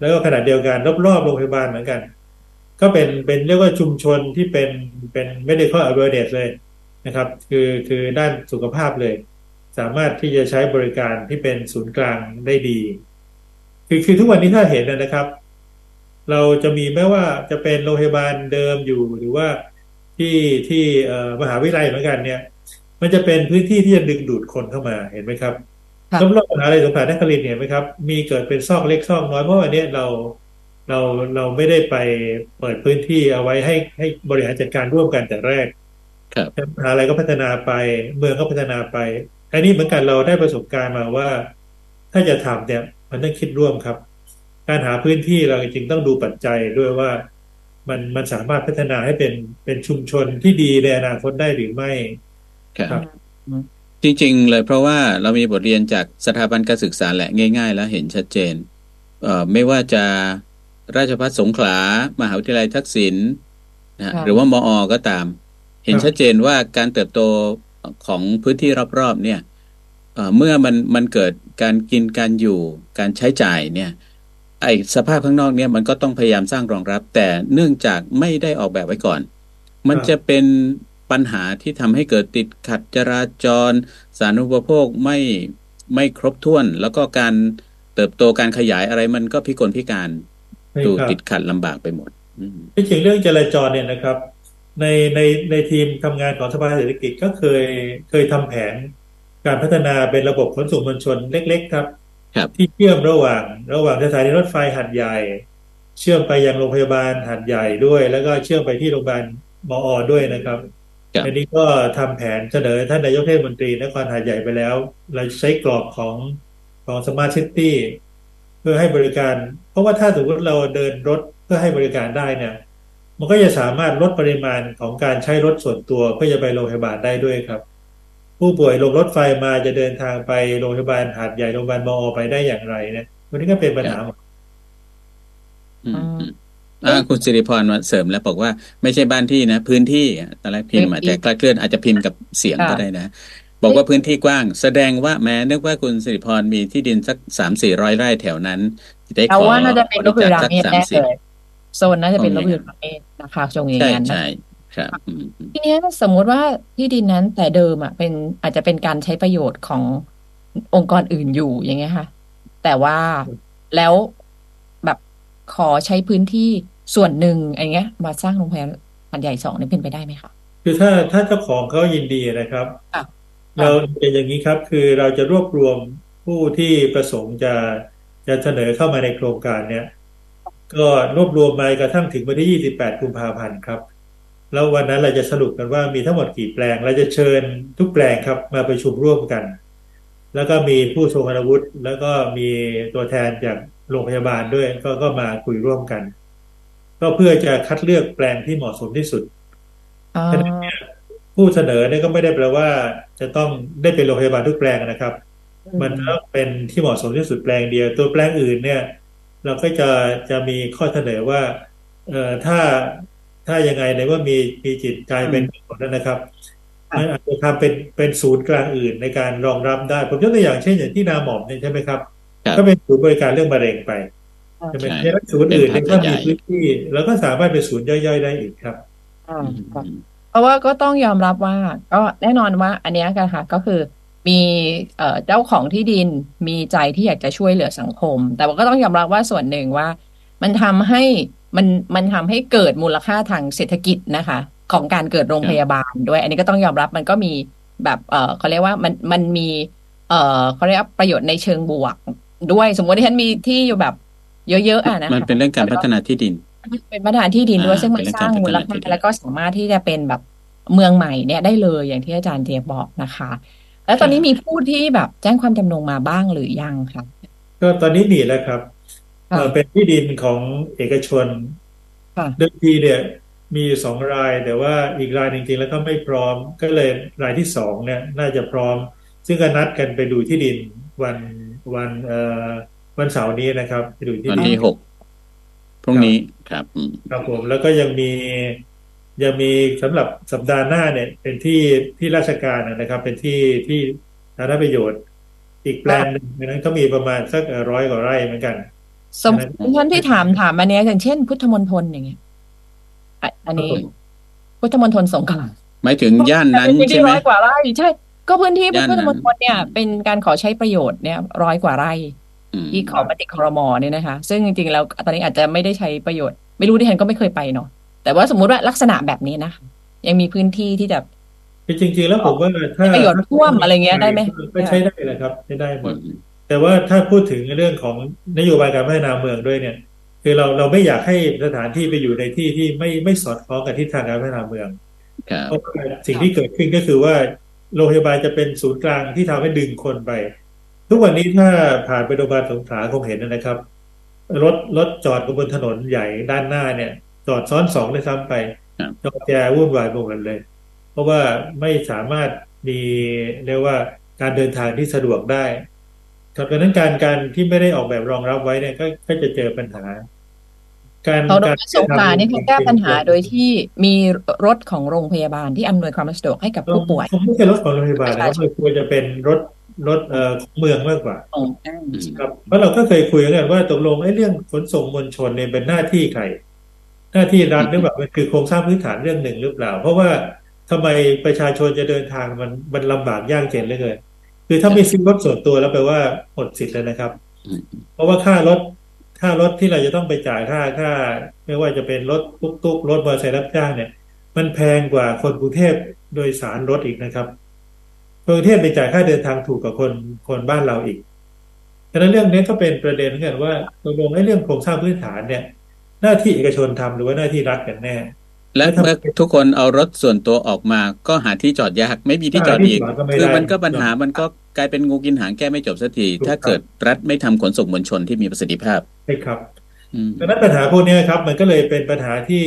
แล้วก็ขนาดเดียวกันรอบๆโรงพยาบาลเหมือนกัน ก็เป็นเป็นเรียกว่าชุมชนที่เป็นเป็นไม่ได้ข้อ awareness เลยนะครับ คือคือด้านสุขภาพเลย สามารถที่จะใช้บริการที่เป็นศูนย์กลางได้ดี คือคือทุกวันนี้ถ้าเห็นนะครับ เราจะมีแม้ว่าจะเป็นโรงพยาบาลเดิมอยู่หรือว่าที่ที่มหาวิทยาลัยเหมือนกันเนี่ย มันจะเป็นพื้นที่ที่จะดึงดูดคนเข้ามาเห็นไหมครับรอบๆมหาวิทยาลัยสงขลานครินทร์เห็นไหมครับ มีเกิดเป็นซอกเล็กซอกน้อยเพราะวันนี้เราเราเราไม่ได้ไปเปิดพื้นที่เอาไว้ให้ให้บริหารจัดการร่วมกันแต่แรกครับมหาลัยก็พัฒนาไป เมืองก็พัฒนาไปอันนี้เหมือนกันเราได้ประสบการณ์มาว่า ถ้าจะทำเนี่ยมันต้องคิดร่วมครับ การหาพื้นที่เราจริงต้องดูปัจจัยด้วยว่ามันมันสามารถพัฒนาให้เป็นเป็นชุมชนที่ดีในอนาคตได้หรือไม่ครับ จริง ๆ เลยเพราะว่าเรามีบทเรียนจากสถาบันการศึกษาแหละง่าย ๆ แล้วเห็นชัดเจน เอ่อไม่ว่าจะราชภัฏสงขลา มหาวิทยาลัยทักษิณนะหรือว่ามออก็ตาม เห็นชัดเจนว่าการเติบโตของพื้นที่รอบๆเนี่ยเมื่อมันมันเกิดการกินการอยู่การใช้จ่ายเนี่ย ไอสภาพข้างนอกเนี่ยมันก็ต้องพยายามสร้างรองรับ แต่เนื่องจากไม่ได้ออกแบบไว้ก่อน มันจะเป็นปัญหาที่ทำให้เกิดติดขัดจราจร สารุปโภคไม่ไม่ครบถ้วน แล้วก็การเติบโตการขยายอะไรมันก็พิกลพิการดูติดขัดลำบากไปหมดที่จริงเรื่องจราจรเนี่ยนะครับ ในในในทีมทำงานของสภาเศรษฐกิจก็เคยเคยทำแผน การพัฒนาเป็นระบบขนส่งมวลชนเล็ก ๆ ครับ ที่เชื่อมระหว่าง ระหว่างสถานีรถไฟหาดใหญ่ เชื่อมไปยังโรงพยาบาลหาดใหญ่ด้วย แล้วก็เชื่อมไปที่โรงพยาบาลมอ.ด้วยนะครับอันนี้ก็ทำแผนเสนอท่านนายกเทศมนตรีนครหาดใหญ่ไปแล้ว เราใช้กรอบของของ smart city เพื่อให้บริการ เพราะว่าถ้าสมมติเราเดินรถเพื่อให้บริการได้เนี่ย มันก็จะสามารถลดปริมาณของการใช้รถส่วนตัวเพื่อจะไปโรงพยาบาลได้ด้วยครับ ผู้ป่วยลงรถไฟมาจะเดินทางไปโรงพยาบาลหาดใหญ่โรงพยาบาลมอไปได้อย่างไรเนี่ยวันนี้ก็เป็นปัญหาหมดอ่าคุณสิริพรมาเสริมแล้วบอกว่าไม่ใช่บ้านที่นะ พื้นที่ตอนแรกพิมพ์อาจจะคลาดเคลื่อนอาจจะพิมพ์กับเสียงก็ได้นะ บอกว่าพื้นที่กว้าง แสดงว่าแม้นึกว่าคุณสิริพรมีที่ดินสักสามสี่ร้อยไร่แถวนั้นได้ขอว่าน่าจะเป็นรถยรามเแน่เลยโซนน่าจะเป็นรถยรามเอนะคะจงอย่างนั้นใช่ ครับทีนี้สมมุติว่าที่ดินนั้นแต่เดิมอะเป็นอาจจะเป็นการใช้ประโยชน์ขององค์กรอื่นอยู่อย่างเงี้ยค่ะ แต่ว่าแล้วแบบขอใช้พื้นที่ส่วนหนึ่งอะไรเงี้ย มาสร้างโรงพยาบาลอันใหญ่สองนี่เป็นไปได้ไหมคะคือถ้าถ้าเจ้าของเขายินดีนะครับเราจะอย่างนี้ครับคือเราจะรวบรวมผู้ที่ประสงค์จะจะเสนอเข้ามาในโครงการเนี้ยก็รวบรวมมากระทั่งถึงวันที่ 28 กุมภาพันธ์ครับ แล้ววันนั้นเราจะสรุปกันว่ามีทั้งหมดกี่แปลง เราจะเชิญทุกแปลงครับมาประชุมร่วมกัน แล้วก็มีผู้ทรงอาวุธ แล้วก็มีตัวแทนจากโรงพยาบาลด้วยก็ก็มาคุยร่วมกัน ก็เพื่อจะคัดเลือกแปลงที่เหมาะสมที่สุดผู้เสนอเนี่ยก็ไม่ได้แปลว่า จะต้องได้เป็นโรงพยาบาลทุกแปลงนะครับ มันต้องเป็นที่เหมาะสมที่สุดแปลงเดียว ตัวแปลงอื่นเนี่ย เราก็จะจะมีข้อเสนอว่า เอ่อถ้า ถ้ายังไงในว่ามีมีจิตใจเป็นคนนั้นนะครับมันอาจจะทำเป็นเป็นศูนย์กลางอื่นในการรองรับได้ ผมยกตัวอย่างเช่นอย่างที่นาหมอมเนี่ยใช่ไหมครับ ก็เป็นศูนย์บริการเรื่องมะเร็งไปจะเป็นศูนย์อื่นในก็มีพื้นที่ แล้วก็สามารถเป็นศูนย์ย่อยๆได้อีกครับอ๋อราะว่าก็ต้องยอมรับว่า ก็แน่นอนว่า อันนี้กันค่ะก็คือมีเอ่อเจ้าของที่ดินมีใจที่อยากจะช่วยเหลือสังคม แต่ว่าก็ต้องยอมรับว่าส่วนหนึ่งว่า มันทำให้ มันมันทำให้เกิดมูลค่าทางเศรษฐกิจนะคะ ของการเกิดโรงพยาบาลด้วย อันนี้ก็ต้องยอมรับมันก็มีแบบเออเขาเรียกว่ามันมันมี เออเขาเรียกว่าประโยชน์ในเชิงบวกด้วย สมมติที่ฉันมีที่อยู่แบบ เยอะๆอะนะมันเป็นเรื่องการพัฒนาที่ดิน เป็นพัฒนาที่ดินด้วยอ่าซึ่งมันเป็นสร้างมูลเรื่องการพัฒนาที่ค่าดินแล้วก็สามารถที่จะเป็นแบบเมืองใหม่เนี่ยได้เลยอย่างที่อาจารย์เทียบบอกนะคะ แล้วตอนนี้มีผู้ที่แบบแจ้งความจำนงมาบ้างหรือยังคะก็ตอนนี้มีแล้วครับค่ะ เอ่อเป็นที่ดินของเอกชนค่ะเดิมทีเนี่ย มีอยู่สองราย แต่ว่าอีกรายจริงๆแล้วก็ไม่พร้อม ก็เลยรายที่สองเนี่ย น่าจะพร้อม ซึ่งก็นัดกันไปดูที่ดินวันวันเอ่อวันเสาร์นี้นะครับ ไปดูที่วันดินที่หกพรุ่งนี้ครับอืมครับผมแล้วก็ยังมียังมีสำหรับสัปดาห์หน้าเนี่ย เป็นที่ที่ราชการนะครับ เป็นที่ที่สาธารณประโยชน์ อีกแปลงหนึ่งในนั้นก็มีประมาณสักร้อยกว่าไร่เหมือนกัน สมท่านที่ถามถามอันเนี้ยอย่างเช่น พุทธมณฑลอย่างเงี้ยอะอันนี้ครับผมพุทธมณฑลสงขลาหมายถึงย่านนั้นเป็นพื้นใช่ที่ไหมร้อยกว่าไร่ใช่ ก็พื้นที่ย่านนั้นพุทธมณฑลเนี่ย เป็นการขอใช้ประโยชน์เนี่ยร้อยกว่าไร่อืมที่ขอมติครมเนี่ยนะคะ ซึ่งจริงๆแล้วตอนนี้อาจจะไม่ได้ใช้ประโยชน์ ไม่รู้ที่ฉันก็ไม่เคยไปเนาะแต่ว่าสมมุติว่าลักษณะแบบนี้นะยังมีพื้นที่ที่จะคือจริงๆแล้วผมว่าถ้าประโยชน์ร่วมอะไรเงี้ยได้ไหมก็ใช้ได้แหละครับใช้ได้หมอืดม แต่ว่าถ้าพูดถึงเรื่องของนโยบายการพัฒนาเมืองด้วยเนี่ย คือเราเราไม่อยากให้สถานที่ไปอยู่ในที่ที่ไม่ไม่สอดคล้องกับทิศทางการพัฒนาเมืองครับเพราะว่าสิ่งที่เกิดขึ้นก็คือว่าโรงพยาบาลจะเป็นศูนย์กลางที่ทำให้ดึงคนไป ทุกวันนี้ถ้าผ่านไปโรงพยาบาลสงขลาคงเห็นนะครับ รถรถจอดบนถนนใหญ่ด้านหน้าเนี่ย จอดซ้อนสองเลยซ้ำไปครับจอดแจวุ่นวายหมดเลย เพราะว่าไม่สามารถมีเรียกว่าการเดินทางที่สะดวกได้ ครับดังนั้นการการที่ไม่ได้ออกแบบรองรับไว้เนี่ยก็ก็จะเจอปัญหา การเขาโดกายรสงขลานี่เขาแก้ปัญหาโดยที่มีรถของโรงพยาบาลที่อำนวยความสะดวกให้กับผู้ป่วยคงไม่ใช่รถของโรงพยาบาลนะครับมันควรจะเป็นรถรถเอ่อของเมืองมากกว่าของอ่าอืมครับเพราะเราก็เคยคุยกันว่าตกลงไอ้เรื่องขนส่งมวลชนเนี่ยเป็นหน้าที่ใคร หน้าที่รัฐหรือเปล่ามันคือโครงสร้างพื้นฐานเรื่องหนึ่งหรือเปล่า เพราะว่าทำไมประชาชนจะเดินทางมันมันลำบากยากเข็นเหลยเกิน คือถ้าไม่ซื้อรถส่วนตัวแล้วแปลว่าหมดสิทธิ์เลยนะครับอืมเพราะว่าค่ารถค่ารถที่เราจะต้องไปจ่ายค่าค่า ไม่ว่าจะเป็นรถตุ๊กตุ๊กรถมอเตอร์ไซค์รับจ้างเนี่ย มันแพงกว่าคนกรุงเทพโดยสารรถอีกนะครับคนกรุงเทพไปจ่ายค่าเดินทางถูกกว่าคนคนบ้านเราอีกฉะนั้นเรื่องนี้ก็เป็นประเด็นเหมือนกันว่าตกลงไอ้เรื่องโครงสร้างพื้นฐานเนี่ย หน้าที่เอกชนทำหรือว่าหน้าที่รัฐกันแน่ และเมื่อทุกคนเอารถส่วนตัวออกมาก็หาที่จอดยากไม่มีที่จอดอีกหาที่จอดก็ไม่ได้คือมันก็ปัญหามันก็กลายเป็นงูกินหางแก้ไม่จบสักทีถูกครับถ้าเกิดรัฐไม่ทำขนส่งมวลชนที่มีประสิทธิภาพใช่ครับอืมดังนั้นปัญหาพวกนี้ครับ มันก็เลยเป็นปัญหาที่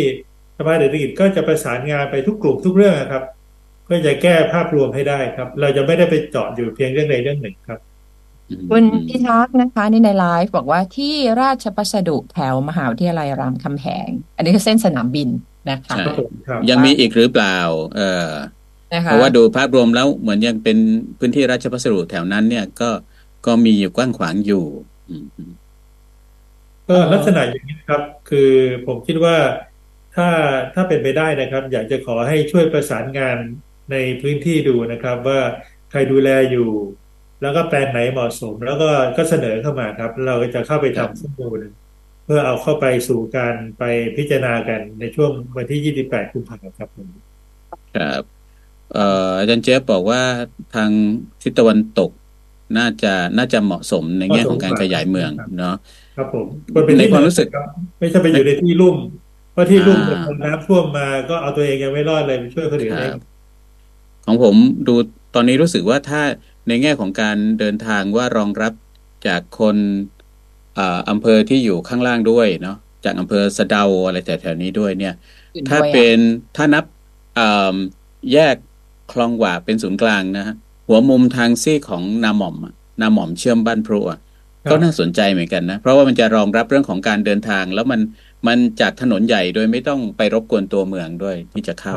สภาเศรษฐกิจก็จะประสานงานไปทุกกลุ่มทุกเรื่องนะครับ เพื่อจะแก้ภาพรวมให้ได้ครับ เราจะไม่ได้ไปเจาะอยู่เพียงเรื่องใดเรื่องหนึ่งครับอืมคุณพิทักษ์นะคะนี่ในไลฟ์บอกว่าที่ราชพัสดุแถวมหาวิทยาลัยรามคำแหง อันนี้คือเส้นสนามบิน นะคะใช่ครับผมครับยังมีอีกหรือเปล่า เออนะคะเพราะว่าดูภาพรวมแล้วเหมือนยังเป็นพื้นที่ราชพัสดุแถวนั้น เนี่ยก็ก็มีอยู่กว้างขวางอยู่อืมอืมก็ลักษณะอย่างนี้ครับ คือผมคิดว่าถ้าถ้าเป็นไปได้นะครับ อยากจะขอให้ช่วยประสานงานในพื้นที่ดูนะครับ ว่าใครดูแลอยู่ แล้วก็แปลงไหนเหมาะสม แล้วก็ก็เสนอเข้ามาครับ เราก็จะเข้าไปทำข้อมูลเพื่อเอาเข้าไปสู่การไปพิจารณากันในช่วงวันที่ 28 กุมภาพันธ์ครับผมครับเอ่ออาจารย์เจฟบอกว่าทางทิศตะวันตกน่าจะน่าจะเหมาะสมในแง่ของการขยายเมืองเนาะครับผมคนเป็นในที่ความรู้สึกครับไม่ใช่ไปอยู่ในที่ลุ่ม เพราะที่ลุ่มอ่าคนน้ำท่วมมาก็เอาตัวเองยังไม่รอดเลยไปช่วยคนอื่นคได้รับของผมดูตอนนี้รู้สึกว่าถ้าในแง่ของการเดินทางว่ารองรับจากคน อ่าอำเภอที่อยู่ข้างล่างด้วยเนาะจากอำเภอสะเดาอะไรแถวๆนี้ด้วยเนี่ยอื่นถ้าด้วยอะเป็นถ้านับอ่าแยกคลองหว่าเป็นศูนย์กลางนะฮะหัวมุมทางซีกของนาหม่อมอะนาหม่อมเชื่อมบ้านพรุอะครับก็น่าสนใจเหมือนกันนะ เพราะว่ามันจะรองรับเรื่องของการเดินทาง แล้วมันมันจากถนนใหญ่โดยไม่ต้องไปรบกวนตัวเมืองด้วยที่จะเข้า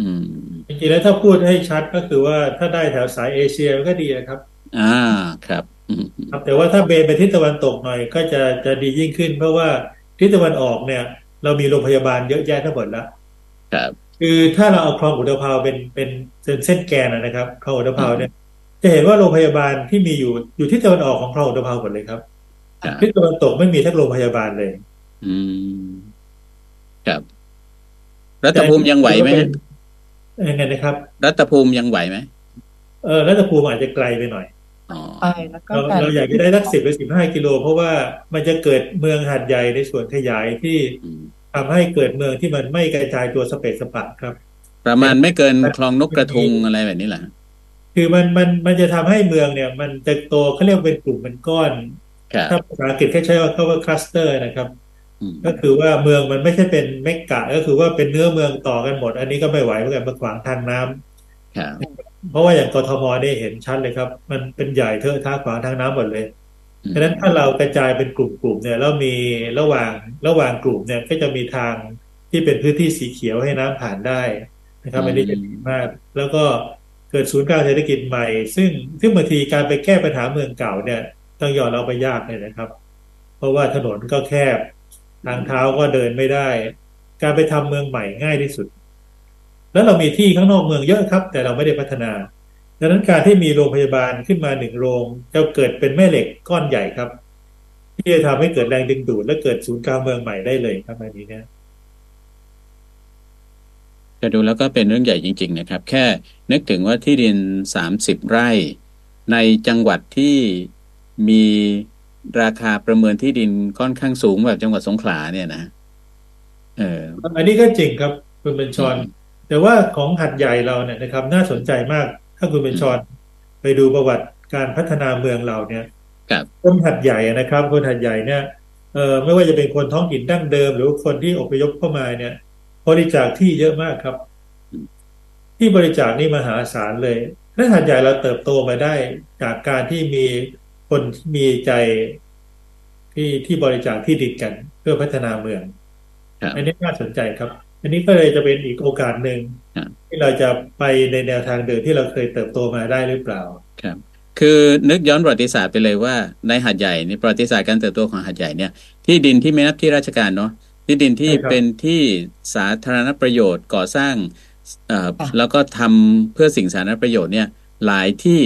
อืมจริงๆแล้วถ้าพูดให้ชัดก็คือว่าถ้าได้แถวสายเอเชียมันก็ดีนะครับ อ่าครับอืม ครับแต่ว่าถ้าเบนไปทิศตะวันตกหน่อยก็จะจะดียิ่งขึ้น เพราะว่าทิศตะวันออกเนี่ย เรามีโรงพยาบาลเยอะแยะทั้งหมดแล้วครับ คือถ้าเราเอาคลองอุตภาวเป็นเป็นเส้นแกนนะครับคลองอุตภาวเนี่ยจะเห็นว่าโรงพยาบาลที่มีอยู่อยู่ที่ตะวันออกของคลองอุตภาวหมดเลยครับที่ตะวันตกไม่มีทั้งโรงพยาบาลเลย อืมครับรัฐภูมิยังไหวไหมยังไงนะครับ รัฐภูมิยังไหวไหมเออรัฐภูมิอาจจะไกลไปหน่อย ไปแล้วก็เราอยากจะได้สักสิบหรือสิบห้ากิโล เพราะว่ามันจะเกิดเมืองหาดใหญ่ในส่วนขยายที่ทำให้เกิดเมืองที่มันไม่กระจายตัวสเปซสปะครับ ประมาณไม่เกินคลองนกกระทุงอะไรแบบนี้แหละคือมันมันมันจะทำให้เมืองเนี่ย มันจะโตเขาเรียกเป็นกลุ่มเป็นก้อนถ้าภาษาอังกฤษแค่ใช้ว่าเขาว่าคลัสเตอร์นะครับ ก็คือว่าเมืองมันไม่ใช่เป็นเมกะก็คือว่าเป็นเนื้อเมืองต่อกันหมด อันนี้ก็ไม่ไหวเหมือนกันมาขวางทางน้ำ เพราะว่าอย่างกทมได้เห็นชัดเลยครับ มันเป็นใหญ่เทอะท่าขวางทางน้ำหมดเลยดังนั้นถ้าเรากระจายเป็นกลุ่มๆเนี่ยแล้วมีระหว่างระหว่างกลุ่มเนี่ยก็จะมีทางที่เป็นพื้นที่สีเขียวให้น้ำผ่านได้นะครับอันนี้จะดีมาก แล้วก็เกิดศูนย์กลางเศรษฐกิจใหม่ ซึ่งซึ่งบางทีการไปแก้ปัญหาเมืองเก่าเนี่ย ต้องยอมเราไปยากเลยนะครับ เพราะว่าถนนก็แคบทางเท้าก็เดินไม่ได้ การไปทำเมืองใหม่ง่ายที่สุด แล้วเรามีที่ข้างนอกเมืองเยอะครับ แต่เราไม่ได้พัฒนา ดังนั้นการที่มีโรงพยาบาลขึ้นมาหนึ่งโรงจะเกิดเป็นแม่เหล็กก้อนใหญ่ครับ ที่จะทำให้เกิดแรงดึงดูดและเกิดศูนย์กลางเมืองใหม่ได้เลยครับอันนี้เนี่ยจะดูแล้วก็เป็นเรื่องใหญ่จริง ๆ นะครับ แค่นึกถึงว่าที่ดินสามสิบไร่ ในจังหวัดที่มีราคาประเมินที่ดินค่อนข้างสูงแบบจังหวัดสงขลาเนี่ยนะเอออันนี้ก็จริงครับคุณเป็นชอน แต่ว่าของหัดใหญ่เราเนี่ยนะครับ น่าสนใจมาก ถ้าคุณเป็นชอนไปดูประวัติการพัฒนาเมืองเราเนี่ยคนหัดใหญ่นะครับ คนหัดใหญ่เนี่ยเอ่อไม่ว่าจะเป็นคนท้องถิ่นดั้งเดิม หรือคนที่อพยพเข้ามาเนี่ย บริจาคที่เยอะมากครับ ที่บริจาคนี่มหาศาลเลยถ้าหัดใหญ่เราเติบโตมาได้จากการที่มีคนที่มีใจที่ที่บริจาคที่ดินกัน เพื่อพัฒนาเมืองอันนี้น่าสนใจครับ อันนี้ก็เลยจะเป็นอีกโอกาสหนึ่งที่เราจะไปในแนวทางเดิมที่เราเคยเติบโตมาได้หรือเปล่าครับ คือนึกย้อนประวัติศาสตร์ไปเลยว่าในหัดใหญ่ในประวัติศาสตร์การเติบโตของหัดใหญ่เนี่ยที่ดินที่ไม่นับที่ราชการเนาะที่ดินที่เป็นที่สาธารณประโยชน์ก่อสร้างเอ่อแล้วก็ทำเพื่อสิ่งสาธารณประโยชน์เนี่ย หลายที่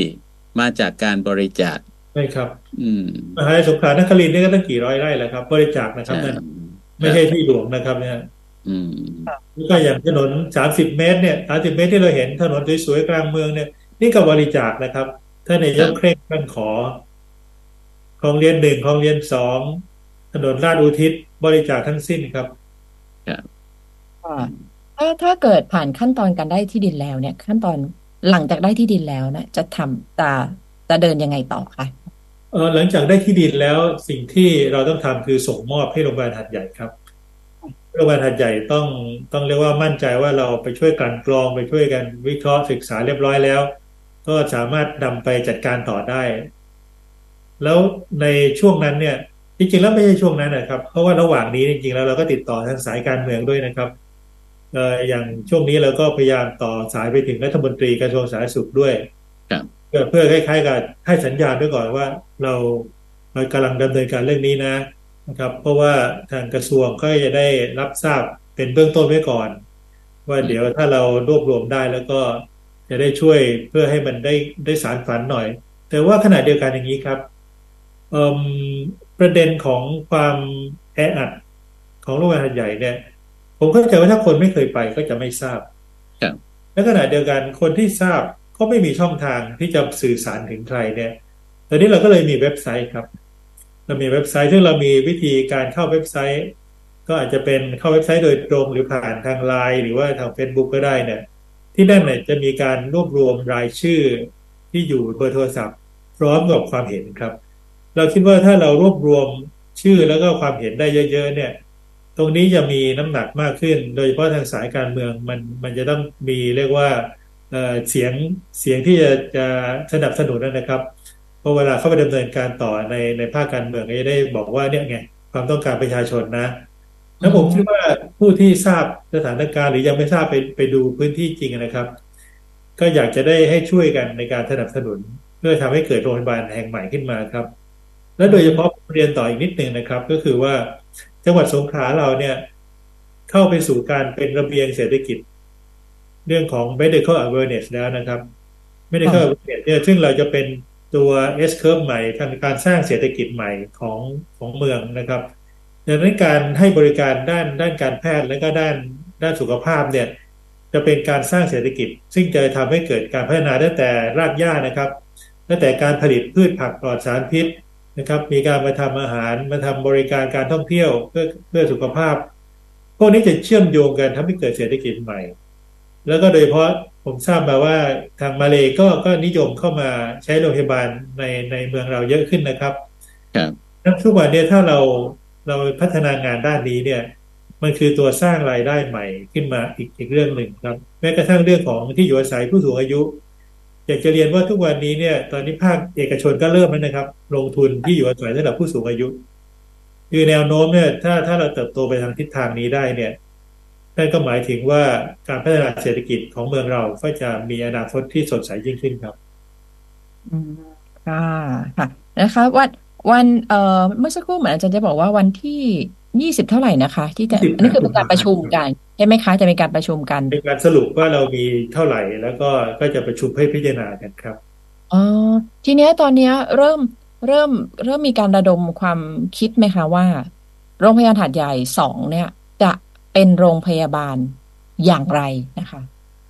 มาจากการบริจาคใช่ครับ อืมมหาวิทยาลัยสงขลานครินทร์นี่ก็ตั้งกี่ร้อยไร่แล้วครับ บริจาคนะครับนั่นไม่ใช่ที่หลวงนะครับเนี่ยอืม แล้วก็อย่างถนนสามสิบเมตรเนี่ยสามสิบเมตรที่เราเห็นถนนสวยๆกลางเมืองเนี่ย นี่ก็บริจาคนะครับถ้าในยกเคร่งท่านขอคลองเรียนหนึ่งคลองเรียนสองถนนลาดอุทิศบริจาคทั้งสิ้นครับถ้าถ้าเกิดผ่านขั้นตอนการได้ที่ดินแล้วเนี่ย ขั้นตอนหลังจากได้ที่ดินแล้วนะจะทำจะจะเดินยังไงต่อคะเออหลังจากได้ที่ดินแล้วสิ่งที่เราต้องทำคือส่งมอบให้โรงพยาบาลหัดใหญ่ครับ โรงพยาบาลหัดใหญ่ต้องต้องเรียกว่ามั่นใจว่าเราไปช่วยกันกรองไปช่วยกันวิเคราะห์ศึกษาเรียบร้อยแล้ว ก็สามารถนำไปจัดการต่อได้ แล้วในช่วงนั้นเนี่ยจริงๆแล้วไม่ใช่ช่วงนั้นนะครับ เพราะว่าระหว่างนี้จริงๆแล้วเราก็ติดต่อทางสายการเมืองด้วยนะครับเอ่ออย่างช่วงนี้เราก็พยายามต่อสายไปถึงรัฐมนตรีกระทรวงสาธารณสุขด้วยเพื่อเพื่อคล้ายๆกับให้สัญญาณด้วยก่อนว่าเราเรากำลังดำเนินการเรื่องนี้นะ นะครับ เพราะว่าทางกระทรวงก็จะได้รับทราบเป็นเบื้องต้นไว้ก่อน ว่าเดี๋ยวถ้าเรารวบรวมได้แล้วก็จะได้ช่วยเพื่อให้มันได้ได้สารฝันหน่อย แต่ว่าขณะเดียวกันอย่างนี้ครับประเด็นของความแออัดของโรงพยาบาลใหญ่เนี่ย ผมเข้าใจว่าถ้าคนไม่เคยไปก็จะไม่ทราบและขณะเดียวกันคนที่ทราบก็ไม่มีช่องทางที่จะสื่อสารถึงใครเนี่ยตอนนี้เราก็เลยมีเว็บไซต์ครับ เรามีเว็บไซต์ซึ่งเรามีวิธีการเข้าเว็บไซต์ ก็อาจจะเป็นเข้าเว็บไซต์โดยตรงหรือผ่านทางไลน์หรือว่าทาง Facebook ก็ได้เนี่ยที่นั่นเนี่ยจะมีการรวบรวมรายชื่อที่อยู่เบอร์โทรศัพท์ พร้อมกับความเห็นครับ เราคิดว่าถ้าเรารวบรวมชื่อแล้วก็ความเห็นได้เยอะๆเนี่ย ตรงนี้จะมีน้ำหนักมากขึ้น โดยเฉพาะทางสายการเมืองมันมันจะต้องมีเรียกว่าเสียงเสียงที่จะจะสนับสนุนนะครับ พอเวลาเข้าไปดำเนินการต่อในในภาคการเมืองก็จะได้บอกว่าเนี่ยไงความต้องการประชาชนนะ แล้วผมคิดว่าผู้ที่ทราบสถานการณ์หรือยังไม่ทราบไปไปดูพื้นที่จริงนะครับ ก็อยากจะได้ให้ช่วยกันในการสนับสนุน เพื่อทำให้เกิดโรงพยาบาลแห่งใหม่ขึ้นมาครับ และโดยเฉพาะเรียนต่ออีกนิดหนึ่งนะครับ ก็คือว่าจังหวัดสงขลาเราเนี่ย เข้าไปสู่การเป็นระเบียงเศรษฐกิจ เรื่องของ medical awareness แล้วนะครับ medical awareness เนี่ยซึ่งเราจะเป็น ตัว S curve ใหม่ทางการสร้างเศรษฐกิจใหม่ของของเมืองนะครับดังนั้นการให้บริการด้านด้านการแพทย์และก็ด้านด้านสุขภาพเนี่ยจะเป็นการสร้างเศรษฐกิจ ซึ่งจะทำให้เกิดการพัฒนาตั้งแต่รากหญ้านะครับตั้งแต่การผลิตพืชผักปลอดสารพิษนะครับ มีการมาทำอาหารมาทำบริการการท่องเที่ยวเพื่อเพื่อสุขภาพ พวกนี้จะเชื่อมโยงกันทำให้เกิดเศรษฐกิจใหม่ แล้วก็โดยเฉพาะ ผมทราบมาว่าทางมาเลก็ก็นิยมเข้ามาใช้โรงพยาบาลในในเมืองเราเยอะขึ้นนะครับครับทุกวันนี้ถ้าเราเราพัฒนางานด้านนี้เนี่ย มันคือตัวสร้างรายได้ใหม่ขึ้นมาอีกอีกเรื่องหนึ่งครับ แม้กระทั่งเรื่องของที่อยู่อาศัยผู้สูงอายุ อยากจะเรียนว่าทุกวันนี้เนี่ย ตอนนี้ภาคเอกชนก็เริ่มแล้วนะครับ ลงทุนที่อยู่อาศัยสำหรับผู้สูงอายุคือแนวโน้มเนี่ยถ้าถ้าเราเติบโตไปทางทิศทางนี้ได้เนี่ย นั่นก็หมายถึงว่าการพัฒนาเศรษฐกิจของเมืองเราก็จะมีอนาคตที่สดใสยิ่งขึ้นครับอืมค่ะค่ะนะคะวันวันเอ่อเมื่อสักครู่เหมือนอาจารย์จะบอกว่าวันที่ยี่สิบเท่าไหร่นะคะ ที่จะ20อันนี้คือเป็นการประชุมกันใช่ไหมคะจะเป็นการประชุมกันเป็นการสรุปว่าเรามีเท่าไหร่แล้วก็ก็จะประชุมให้พิจารณากันครับอ๋อทีเนี้ยตอนเนี้ยเริ่มเริ่มเริ่มมีการระดมความคิดไหมคะว่า โรงพยาบาลหาดใหญ่สองเนี่ยจะ เป็นโรงพยาบาลอย่างไรนะคะ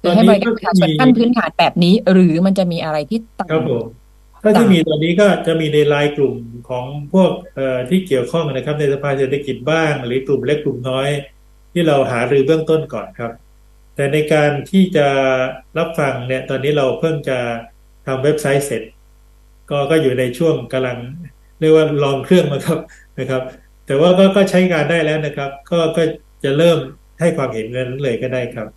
คือให้บริการประชาชนขั้นพื้นฐานแบบนี้ หรือมันจะมีอะไรที่ต่างครับผมถ้าที่มีตอนนี้ก็จะมีในไลน์กลุ่มของพวกเอ่อที่เกี่ยวข้องนะครับ ในสภาเศรษฐกิจบ้าง หรือกลุ่มเล็กกลุ่มน้อย ที่เราหารือเบื้องต้นก่อนครับ แต่ในการที่จะรับฟังเนี่ย ตอนนี้เราเพิ่งจะทำเว็บไซต์เสร็จ ก็ก็อยู่ในช่วงกำลัง เรียกว่าลองเครื่องมาครับนะครับ แต่ว่าก็ก็ใช้งานได้แล้วนะครับ ก็ก็ จะเริ่มให้ความเห็นนั้นเลยก็ได้ครับ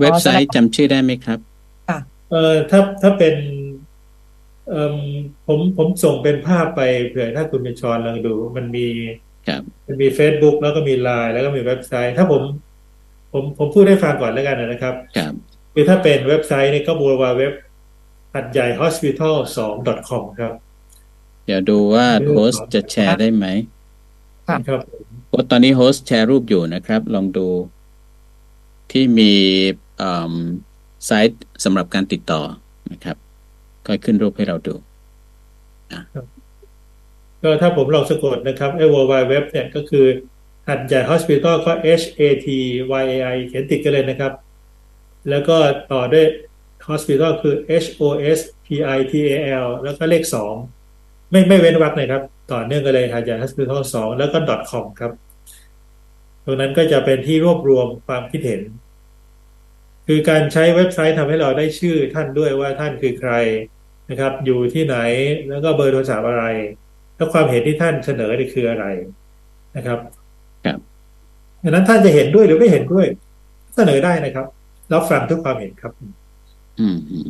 เว็บไซต์จำชื่อได้ไหมครับค่ะเอ่อถ้าถ้าเป็นเอ่อผมผมส่งเป็นภาพไปเผื่อถ้าคุณเป็นชอนลองดู มันมีครับมันมี Facebook แล้วก็มีไลน์แล้วก็มีเว็บไซต์ ถ้าผม ผมผมพูดให้ฟังก่อนแล้วกันนะครับครับคือถ้าเป็นเว็บไซต์เนี่ยก็บัววาเว็บหัดใหญ่ hospital 2 com ครับ เดี๋ยวดูว่า host จะแชร์ได้ไหมค่ะครับผมโ host ตอนนี้ host แชร์รูปอยู่นะครับ ลองดูที่มี site สำหรับการติดต่อนะครับ ก็ขึ้นรูปให้เราดูก็ถ้าผมลองสะกดนะครับไอ้ w w w เนี่ยก็คือหัดใหญ่ hospital ก็ H A T Y A I เขียนติดกันเลยนะครับ แล้วก็ต่อด้วย hospital คือ H O S P I T A L แล้วก็เลขสองไม่ไม่เว้นวรรคเลยครับ ต่อเนื่องกันเลยหัดใหญ่ hospital สองแล้วก็ .com ครับ ตรงนั้นก็จะเป็นที่รวบรวมความคิดเห็น คือการใช้เว็บไซต์ทำให้เราได้ชื่อท่านด้วยว่าท่านคือใครนะครับ อยู่ที่ไหนแล้วก็เบอร์โทรศัพท์อะไร แล้วความเห็นที่ท่านเสนอนี่คืออะไรนะครับครับดังนั้นท่านจะเห็นด้วยหรือไม่เห็นด้วย เสนอได้นะครับรับฟังทุกความเห็นครับ อืมอืม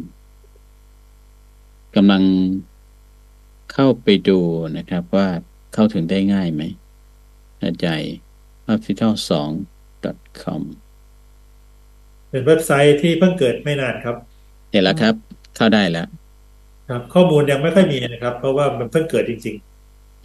กำลัง เข้าไปดูนะครับว่าเข้าถึงได้ง่ายไหมหัดใหญ่ hospital 2 com เป็นเว็บไซต์ที่เพิ่งเกิดไม่นานครับ เห็นแล้วครับ เข้าได้แล้วครับ ข้อมูลยังไม่ค่อยมีนะครับ เพราะว่ามันเพิ่งเกิดจริง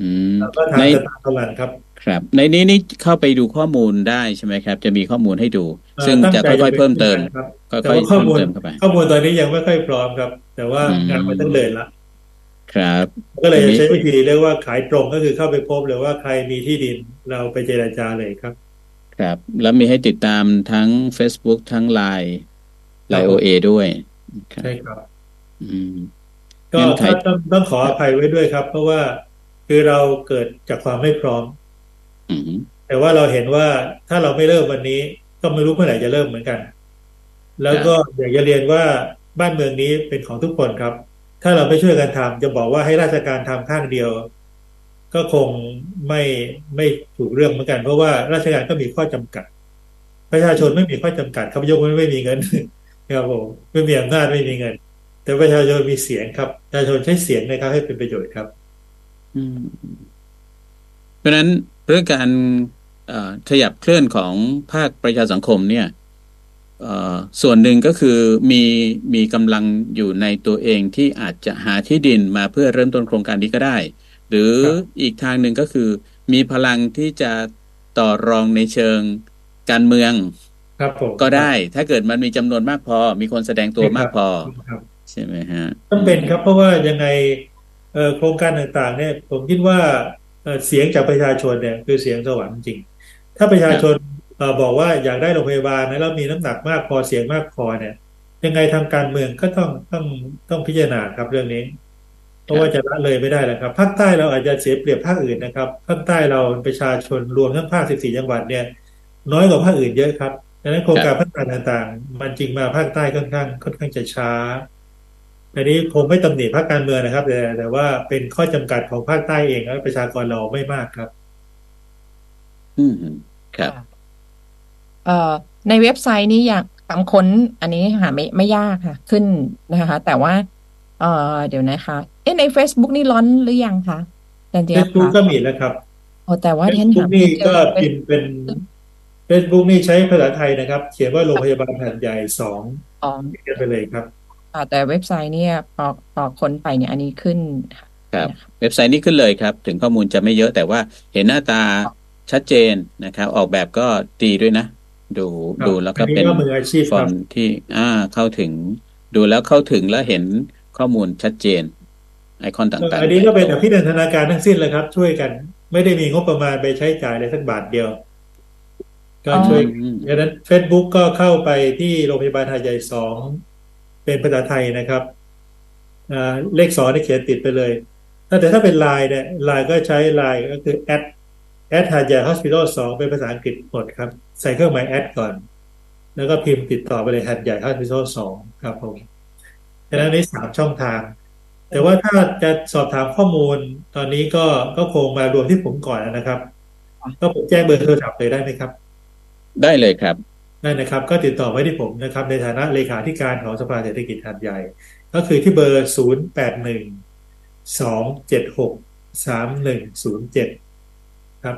อืมๆแล้วก็ทางในสถาบันลันครับ ครับ ในนี้นี่เข้าไปดูข้อมูลได้ใช่ไหมครับ จะมีข้อมูลให้ดูเอ่อซึ่งตั้งจะใจค่อยๆเพิ่มเติมครับค่แต่อยว่าๆข้อเพิ่มมูลเติมเข้าไปข้อมูลตอนนี้ยังไม่ค่อยพร้อมครับ แต่ว่าอืมงานมันต้องเดินละ ครับ ก็เลยทีนี้ใช้วิธีเรียกว่าขายตรงก็คือเข้าไปพบเลยว่าใครมีที่ดินเราไปเจรจาเลยครับ ครับ แล้วมีให้ติดตามทั้ง Facebook ทั้ง Line ครั Line บ OA ด้วยครับใช่ครับ อืม ก็เงื่อนไขต้องต้องขออภัยไว้ด้วยครับ เพราะว่าคือเราเกิดจากความไม่พร้อมอืมแต่ว่าเราเห็นว่าถ้าเราไม่เริ่มวันนี้ ก็ไม่รู้เมื่อไหร่จะเริ่มเหมือนกัน แล้วก็อยากจะเรียนว่าบ้านเมืองนี้เป็นของทุกคนครับ ถ้าเราไม่ช่วยกันทำจะบอกว่าให้ราชการทำข้างเดียว ก็คงไม่ไม่ถูกเรื่องเหมือนกัน เพราะว่าราชการก็มีข้อจำกัด ประชาชนไม่มีข้อจำกัดครับยกเว้นไม่มีเงินครับผมไม่มีอำนาจไม่มีเงิน แต่ประชาชนมีเสียงครับประชาชนใช้เสียงนะครับให้เป็นประโยชน์ครับ อืม เพราะนั้นเรื่องการขยับเคลื่อนของภาคประชาสังคมเนี่ย ส่วนหนึ่งก็คือมีมีกำลังอยู่ในตัวเองที่อาจจะหาที่ดินมาเพื่อเริ่มต้นโครงการนี้ก็ได้ หรือครับอีกทางหนึ่งก็คือ มีพลังที่จะต่อรองในเชิงการเมืองครับผมก็ได้ ถ้าเกิดมันมีจำนวนมากพอ มีคนแสดงตัวมากพอครับใช่ไหมฮะต้องเป็นครับเพราะว่ายังไงเอ่อโครงการต่างๆ เนี่ย ผมคิดว่าเอ่อเสียงจากประชาชนเนี่ยคือเสียงสวรรค์จริง ถ้าประชาชนเอ่อ บอกว่าอยากได้โรงพยาบาลนะแล้วมีน้ำหนักมากพอเสียงมากพอเนี่ย ยังไงทางการเมืองก็ต้องต้องต้องพิจารณาครับเรื่องนี้ เพราะว่าจะละเลยไม่ได้แล้วครับภาคใต้เราอาจจะเสียเปรียบภาคอื่นนะครับภาคใต้เราประชาชนรวมทั้งภาค 14 จังหวัดเนี่ย น้อยกว่าภาคอื่นเยอะครับดังนั้นโครงการพัฒนาต่างๆ มันจริงมาภาคใต้ค่อนข้างค่อนข้างจะช้าอันนี้คงไม่ตำหนิภาคการเมืองนะครับ แต่แต่ว่าเป็นข้อจำกัดของภาคใต้เองและประชากรเราไม่มากครับ อืมครับ เอ่อในเว็บไซต์นี้อยากคำค้น อันนี้หาไม่ไม่ยากค่ะ ขึ้นนะคะ แต่ว่า เอ่อเดี๋ยวนะคะเอ๊ะใน Facebook นี่ร้อนหรือยังคะแดนเดีเฟยซบุ๊กคะก็มีแล้วครับโอ้แต่ว่าเฟเทซนบุ๊หากนี่ไม่เจก็อพิมพ์เป็นเฟซบุ๊กนี่ใช้ภาษาไทยนะครับ เขียนว่าโรงพยาบาลหัดใหญ่สองอ๋อเขียนไปเลยครับอ่าแต่เว็บไซต์เนี่ยพอพอค้นไปเนี่ยอันนี้ขึ้นครับ เว็บไซต์นี้ขึ้นเลยครับ ถึงข้อมูลจะไม่เยอะแต่ว่าเห็นหน้าตาชัดเจนนะครับ ออกแบบก็ดีด้วยนะ ดูครับดูแล้วก็อันนี้เป็นก็มืออาชีพฟอครันบต์ที่อ่าเข้าถึง ดูแล้วเข้าถึงแล้วเห็นข้อมูลชัดเจน ไอคอนต่างๆ อันนี้ก็เป็นอภินันทนาการทั้งสิ้นเลยครับ ช่วยกัน ไม่ได้มีงบประมาณไปใช้จ่ายเลยสักบาทเดียวก็ช่วยอืมดังนั้น Facebook ก็เข้าไปที่โรงพยาบาลหาดใหญ่สองเป็นภาษาไทยนะครับอ่าเลขสองนี่เขียนติดไปเลยถ้าแต่ถ้าเป็นไลน์เนี่ยไลน์ก็ใช้ไลน์ก็คือแอด แอดหาดใหญ่ hospital สองเป็นภาษาอังกฤษหมดครับ ใส่เครื่องหมายแอดก่อน แล้วก็พิมพ์ติดต่อไปเลยหาดใหญ่ hospital สองครับผมดังนั้นนี่สามช่องทาง แต่ว่าถ้าจะสอบถามข้อมูลตอนนี้ก็ก็คงมารวมที่ผมก่อนนะครับ ก็ผมแจ้งเบอร์โทรศัพท์เลยได้ไหมครับ ได้เลยครับได้นะครับ ก็ติดต่อไว้ที่ผมนะครับ ในฐานะเลขาธิการของสภาเศรษฐกิจหัดใหญ่ ก็คือที่เบอร์0 8 1 2 7 6 3 1 0 7 ครับ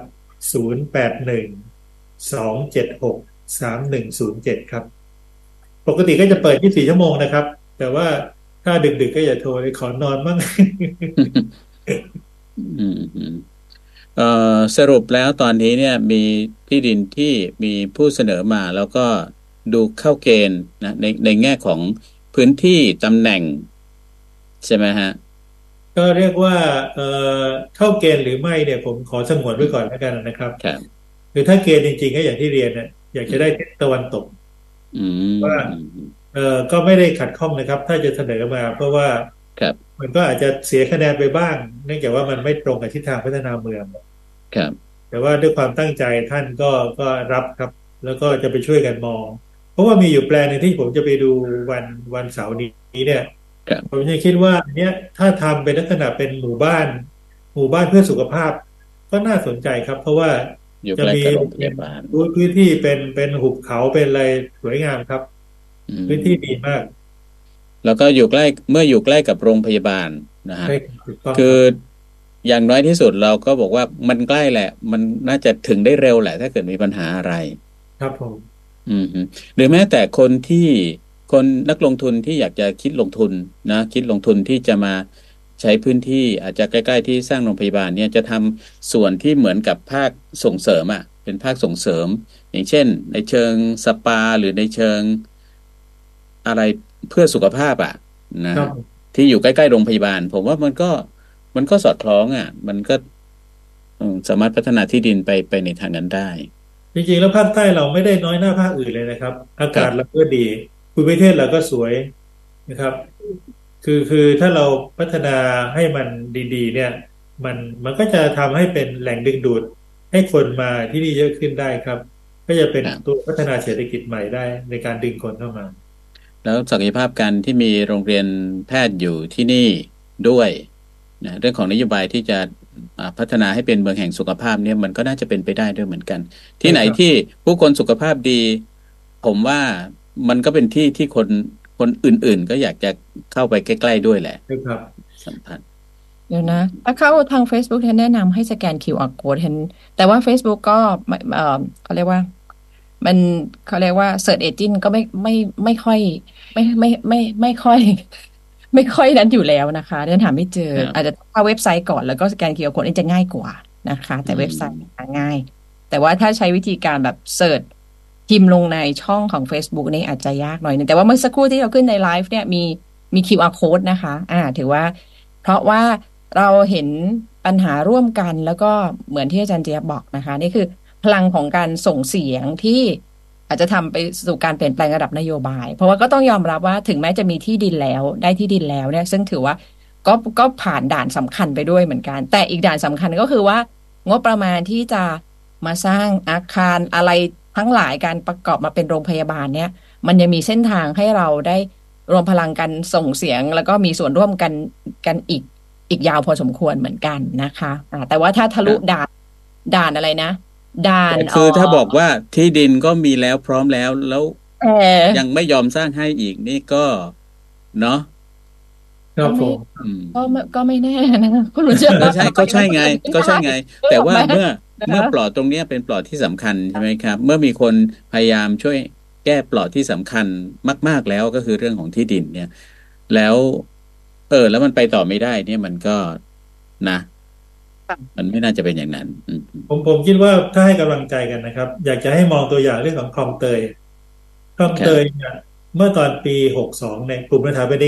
0 8 1 2 7 6 3 1 0 7ครับ ปกติก็จะเปิด24ชั่วโมงนะครับ แต่ว่าถ้าดึกๆก็อย่าโทรเลยขอนอนบ้างสรุปแล้วตอนนี้เนี่ยมีที่ดินที่มีผู้เสนอมาแล้วก็ดูเข้าเกณฑ์นะในในแง่ของพื้นที่ตำแหน่ง ใช่ไหมฮะ ก็เรียกว่าเอ่อเข้าเกณฑ์หรือไม่เนี่ย ผมขอสงวนไว้ก่อนแล้วกันนะครับครับคือถ้าเกณฑ์จริงๆก็อย่างที่เรียนเนี่ยอยากจะได้ทิศตะวันตกอืมว่าเอ่อก็ไม่ได้ขัดข้องนะครับ ถ้าจะเสนอมา เพราะว่าครับ มันก็อาจจะเสียคะแนนไปบ้าง เนื่องจากว่ามันไม่ตรงกับทิศทางพัฒนาเมืองครับ แต่ว่าด้วยความตั้งใจท่านก็ก็รับครับ แล้วก็จะไปช่วยกันมอง เพราะว่ามีอยู่แปลงหนึงที่ผมจะไปดูวันวันเสาร์นี้เนี่ยครับ ผมยังคิดว่าอันเนี้ยถ้าทำเป็นลักษณะเป็นหมู่บ้าน หมู่บ้านเพื่อสุขภาพ ก็น่าสนใจครับ เพราะว่าอยู่จะใกล้มีกับโรงพยาบาลพื้นที่เป็นเป็นหุบเขาเป็นอะไรสวยงามครับอืมพื้นที่ดีมาก แล้วก็อยู่ใกล้เมื่ออยู่ใกล้กับโรงพยาบาลนะฮะใช่ถูกต้องคืออย่างน้อยที่สุดเราก็บอกว่ามันใกล้แหละ มันน่าจะถึงได้เร็วแหละ ถ้าเกิดมีปัญหาอะไร ครับผม อืมฮึหรือแม้แต่คนที่ คนนักลงทุนที่อยากจะคิดลงทุนนะคิดลงทุนที่จะมาใช้พื้นที่อาจจะใกล้ ๆ ที่สร้างโรงพยาบาลเนี่ยจะทำส่วนที่เหมือนกับภาคส่งเสริมอะเป็นภาคส่งเสริม อย่างเช่น ในเชิงสปาหรือในเชิงอะไรเพื่อสุขภาพอะนะครับที่อยู่ใกล้ ๆ โรงพยาบาล ผมว่ามันก็มันก็สอดคล้องอะ มันก็อืมสามารถพัฒนาที่ดินไปไปในทางนั้นได้ จริงๆแล้วภาคใต้เราไม่ได้น้อยหน้าภาคอื่นเลยนะครับ อากาศเราก็ดี ภูมิประเทศเราก็สวยนะครับ คือคือถ้าเราพัฒนาให้มันดี ๆ เนี่ย มันมันก็จะทำให้เป็นแหล่งดึงดูด ให้คนมาที่นี่เยอะขึ้นได้ครับ ก็จะเป็นครับตัวพัฒนาเศรษฐกิจใหม่ได้ในการดึงคนเข้ามา แล้วศักยภาพการที่มีโรงเรียนแพทย์อยู่ที่นี่ด้วยนะเรื่องของนโยบายที่จะอ่าพัฒนาให้เป็นเมืองแห่งสุขภาพเนี่ยมันก็น่าจะเป็นไปได้ด้วยเหมือนกัน ที่ไหนครับที่ผู้คนสุขภาพดี ผมว่า มันก็เป็นที่ที่คนคนอื่น ๆ ก็อยากจะเข้าไปใกล้ ๆ ด้วยแหละนะครับสัมพันธ์เดี๋ยวนะ ถ้าเข้าทาง Facebook แทนแนะนำให้สแกน QR code เห็น แต่ว่า Facebook ก็ไม่เอ่อเขาเรียกว่า มันเขาเรียกว่า Search Engine ก็ไม่ไม่ไม่ค่อย ไม่ไม่ไม่ไม่ค่อย ไม่ค่อยนั้นอยู่แล้วนะคะเดินถามไม่เจอครับอาจจะเข้าเว็บไซต์ก่อนแล้วก็สแกน QR code นี่จะง่ายกว่านะคะ แต่อืมเว็บไซต์หาง่าย แต่ว่าถ้าใช้วิธีการแบบเสิร์ช พิมพ์ลงในช่องของ Facebook นี่อาจจะยากหน่อยนึงแต่ว่าเมื่อสักครู่ที่เราขึ้นในไลฟ์เนี่ยมีมี QR code นะคะ อ่า ถือว่า เพราะว่าเราเห็นปัญหาร่วมกันแล้วก็เหมือนที่อาจารย์เจียบบอกนะคะ นี่คือพลังของการส่งเสียงที่อาจจะทำไปสู่การเปลี่ยนแปลงระดับนโยบาย เพราะว่าก็ต้องยอมรับว่าถึงแม้จะมีที่ดินแล้วได้ที่ดินแล้วเนี่ย ซึ่งถือว่าก็ก็ผ่านด่านสำคัญไปด้วยเหมือนกัน แต่อีกด่านสำคัญก็คือว่า งบประมาณที่จะมาสร้างอาคารอะไร ทั้งหลายการประกอบมาเป็นโรงพยาบาลเนี่ย มันยังมีเส้นทางให้เราได้รวมพลังกันส่งเสียง แล้วก็มีส่วนร่วมกันกันอีกอีกยาวพอสมควรเหมือนกันนะคะะแต่ว่าถ้าทะลุด่านด่านอะไรนะ ด่านคือถ้าบอกว่าที่ดินก็มีแล้วพร้อมแล้วแล้วยังไม่ยอมสร้างให้อีกนี่ก็ เนาะครับผมก็ก็ไม่แน่นะคุณรู้จักใช่ก็ใช่ไง ก็ใช่ไง แต่ว่าเมื่อ เมื่อปลอดตรงนี้เป็นปลอดที่สำคัญใช่ไหมครับ เมื่อมีคนพยายามช่วยแก้ปลอดที่สำคัญมาก ๆแล้วก็คือเรื่องของที่ดินเนี่ย แล้ว เออ แล้วมันไปต่อไม่ได้ เนี่ยมันก็นะมันไม่น่าจะเป็นอย่างนั้นผมผมคิดว่าถ้าให้กำลังใจกันนะครับ อยากจะให้มองตัวอย่างเรื่องของคลองเตยคลองเตยเนี่ยเมื่อตอนปีหกสองในกลุ่มรัฐบาล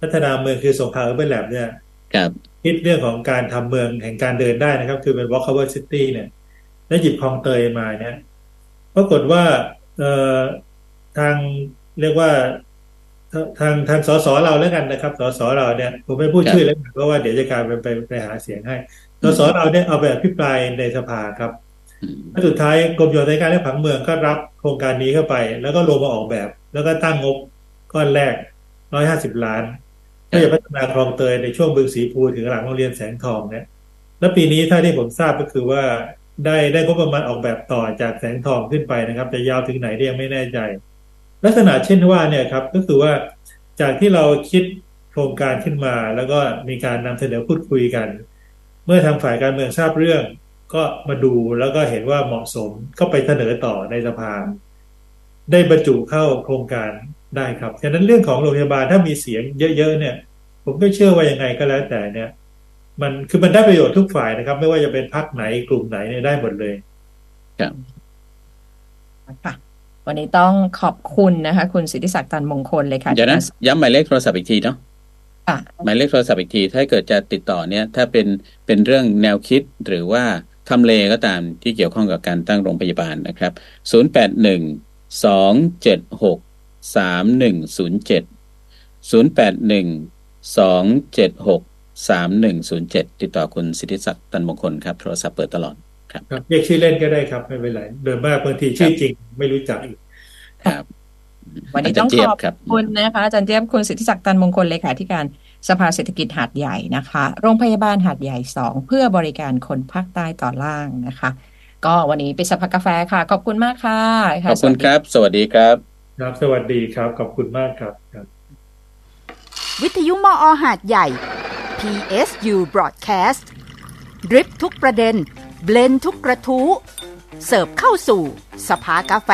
พัฒนาเมืองคือสงขลาเออร์เบนแลบเนี่ยครับ คิดเรื่องของการทำเมืองแห่งการเดินได้นะครับ คือเป็น walkable city เนี่ยแล้วหยิบคลองเตยมาเนี่ยปรากฏว่าเอ่อทางเรียกว่าทางทางสสเราแล้วกันนะครับสสเราเนี่ยผมไม่พูดชื่อแล้วเพราะว่าเดี๋ยวจะกลายเป็นไปไปหาเสียงให้สสเราเนี่ยเอาแบบพิปรายในสภาครับแล้วสุดท้ายกรมโยธาธิการและผังเมืองก็รับโครงการนี้เข้าไป แล้วก็ลงมาออกแบบ แล้วก็ตั้งงบก้อนแรกร้อยห้าสิบล้าน ก็จะพัฒนาคลองเตยในช่วงบึงสีภูถึงหลังโรงเรียนแสงทองเนี่ยแล้วปีนี้ถ้าที่ผมทราบก็คือว่าได้ได้งบประมาณออกแบบต่อจากแสงทองขึ้นไปนะครับ จะยาวถึงไหนเรียงไม่แน่ใจ ลักษณะเช่นว่าเนี่ยครับก็คือว่าจากที่เราคิดโครงการขึ้นมา แล้วก็มีการนำเสนอพูดคุยกัน เมื่อทางฝ่ายการเมืองทราบเรื่อง ก็มาดูแล้วก็เห็นว่าเหมาะสมก็ไปเสนอต่อในสภาได้บรรจุเข้าโครงการ ได้ครับฉะนั้นเรื่องของโรงพยาบาลถ้ามีเสียงเยอะ ๆ เนี่ย ผมก็เชื่อว่ายังไงก็แล้วแต่เนี่ย มันคือมันได้ประโยชน์ทุกฝ่ายนะครับ ไม่ว่าจะเป็นพรรคไหนกลุ่มไหนเนี่ยได้หมดเลยครับค่ะวันนี้ต้องขอบคุณนะคะ คุณสิทธิศักดิ์ตันมงคลเลยค่ะเดี๋ยวนะย้ำหมายเลขโทรศัพท์อีกทีเนาะหมายเลขโทรศัพท์อีกที ถ้าเกิดจะติดต่อเนี่ย ถ้าเป็นเป็นเรื่องแนวคิดหรือว่าทำเลก็ตามที่เกี่ยวข้องกับการตั้งโรงพยาบาลนะครับ 0 8 1 2 7 6สามหนึ่งศูนย์เจ็ดศูนย์แปดหนึ่งสองเจ็ดหกสามหนึ่งศูนย์เจ็ดติดต่อคุณสิทธิศักดิ์ตันมงคลครับ โทรศัพท์เปิดตลอดครับเรียกชื่อเล่นก็ได้ครับ ไม่เป็นไรเดิมมากบางทีชื่อจริงไม่รู้จักอีกครับ วันนี้ต้องขอบคุณนะคะอาจารย์เจี๊ยบคุณสิทธิศักดิ์ตันมงคลเลขาธิการสภาเศรษฐกิจหาดใหญ่นะคะ โรงพยาบาลหาดใหญ่สองเพื่อบริการคนภาคใต้ต่อล่างนะคะ ก็วันนี้ไปสักกาแฟค่ะ ขอบคุณมากค่ะ ขอบคุณครับ สวัสดีครับ ครับสวัสดีครับ ขอบคุณมากครับครับ วิทยุมออหาดใหญ่ PSU Broadcast ดริปทุกประเด็น เบลนทุกกระทู้ เสิร์ฟเข้าสู่ สภากาแฟ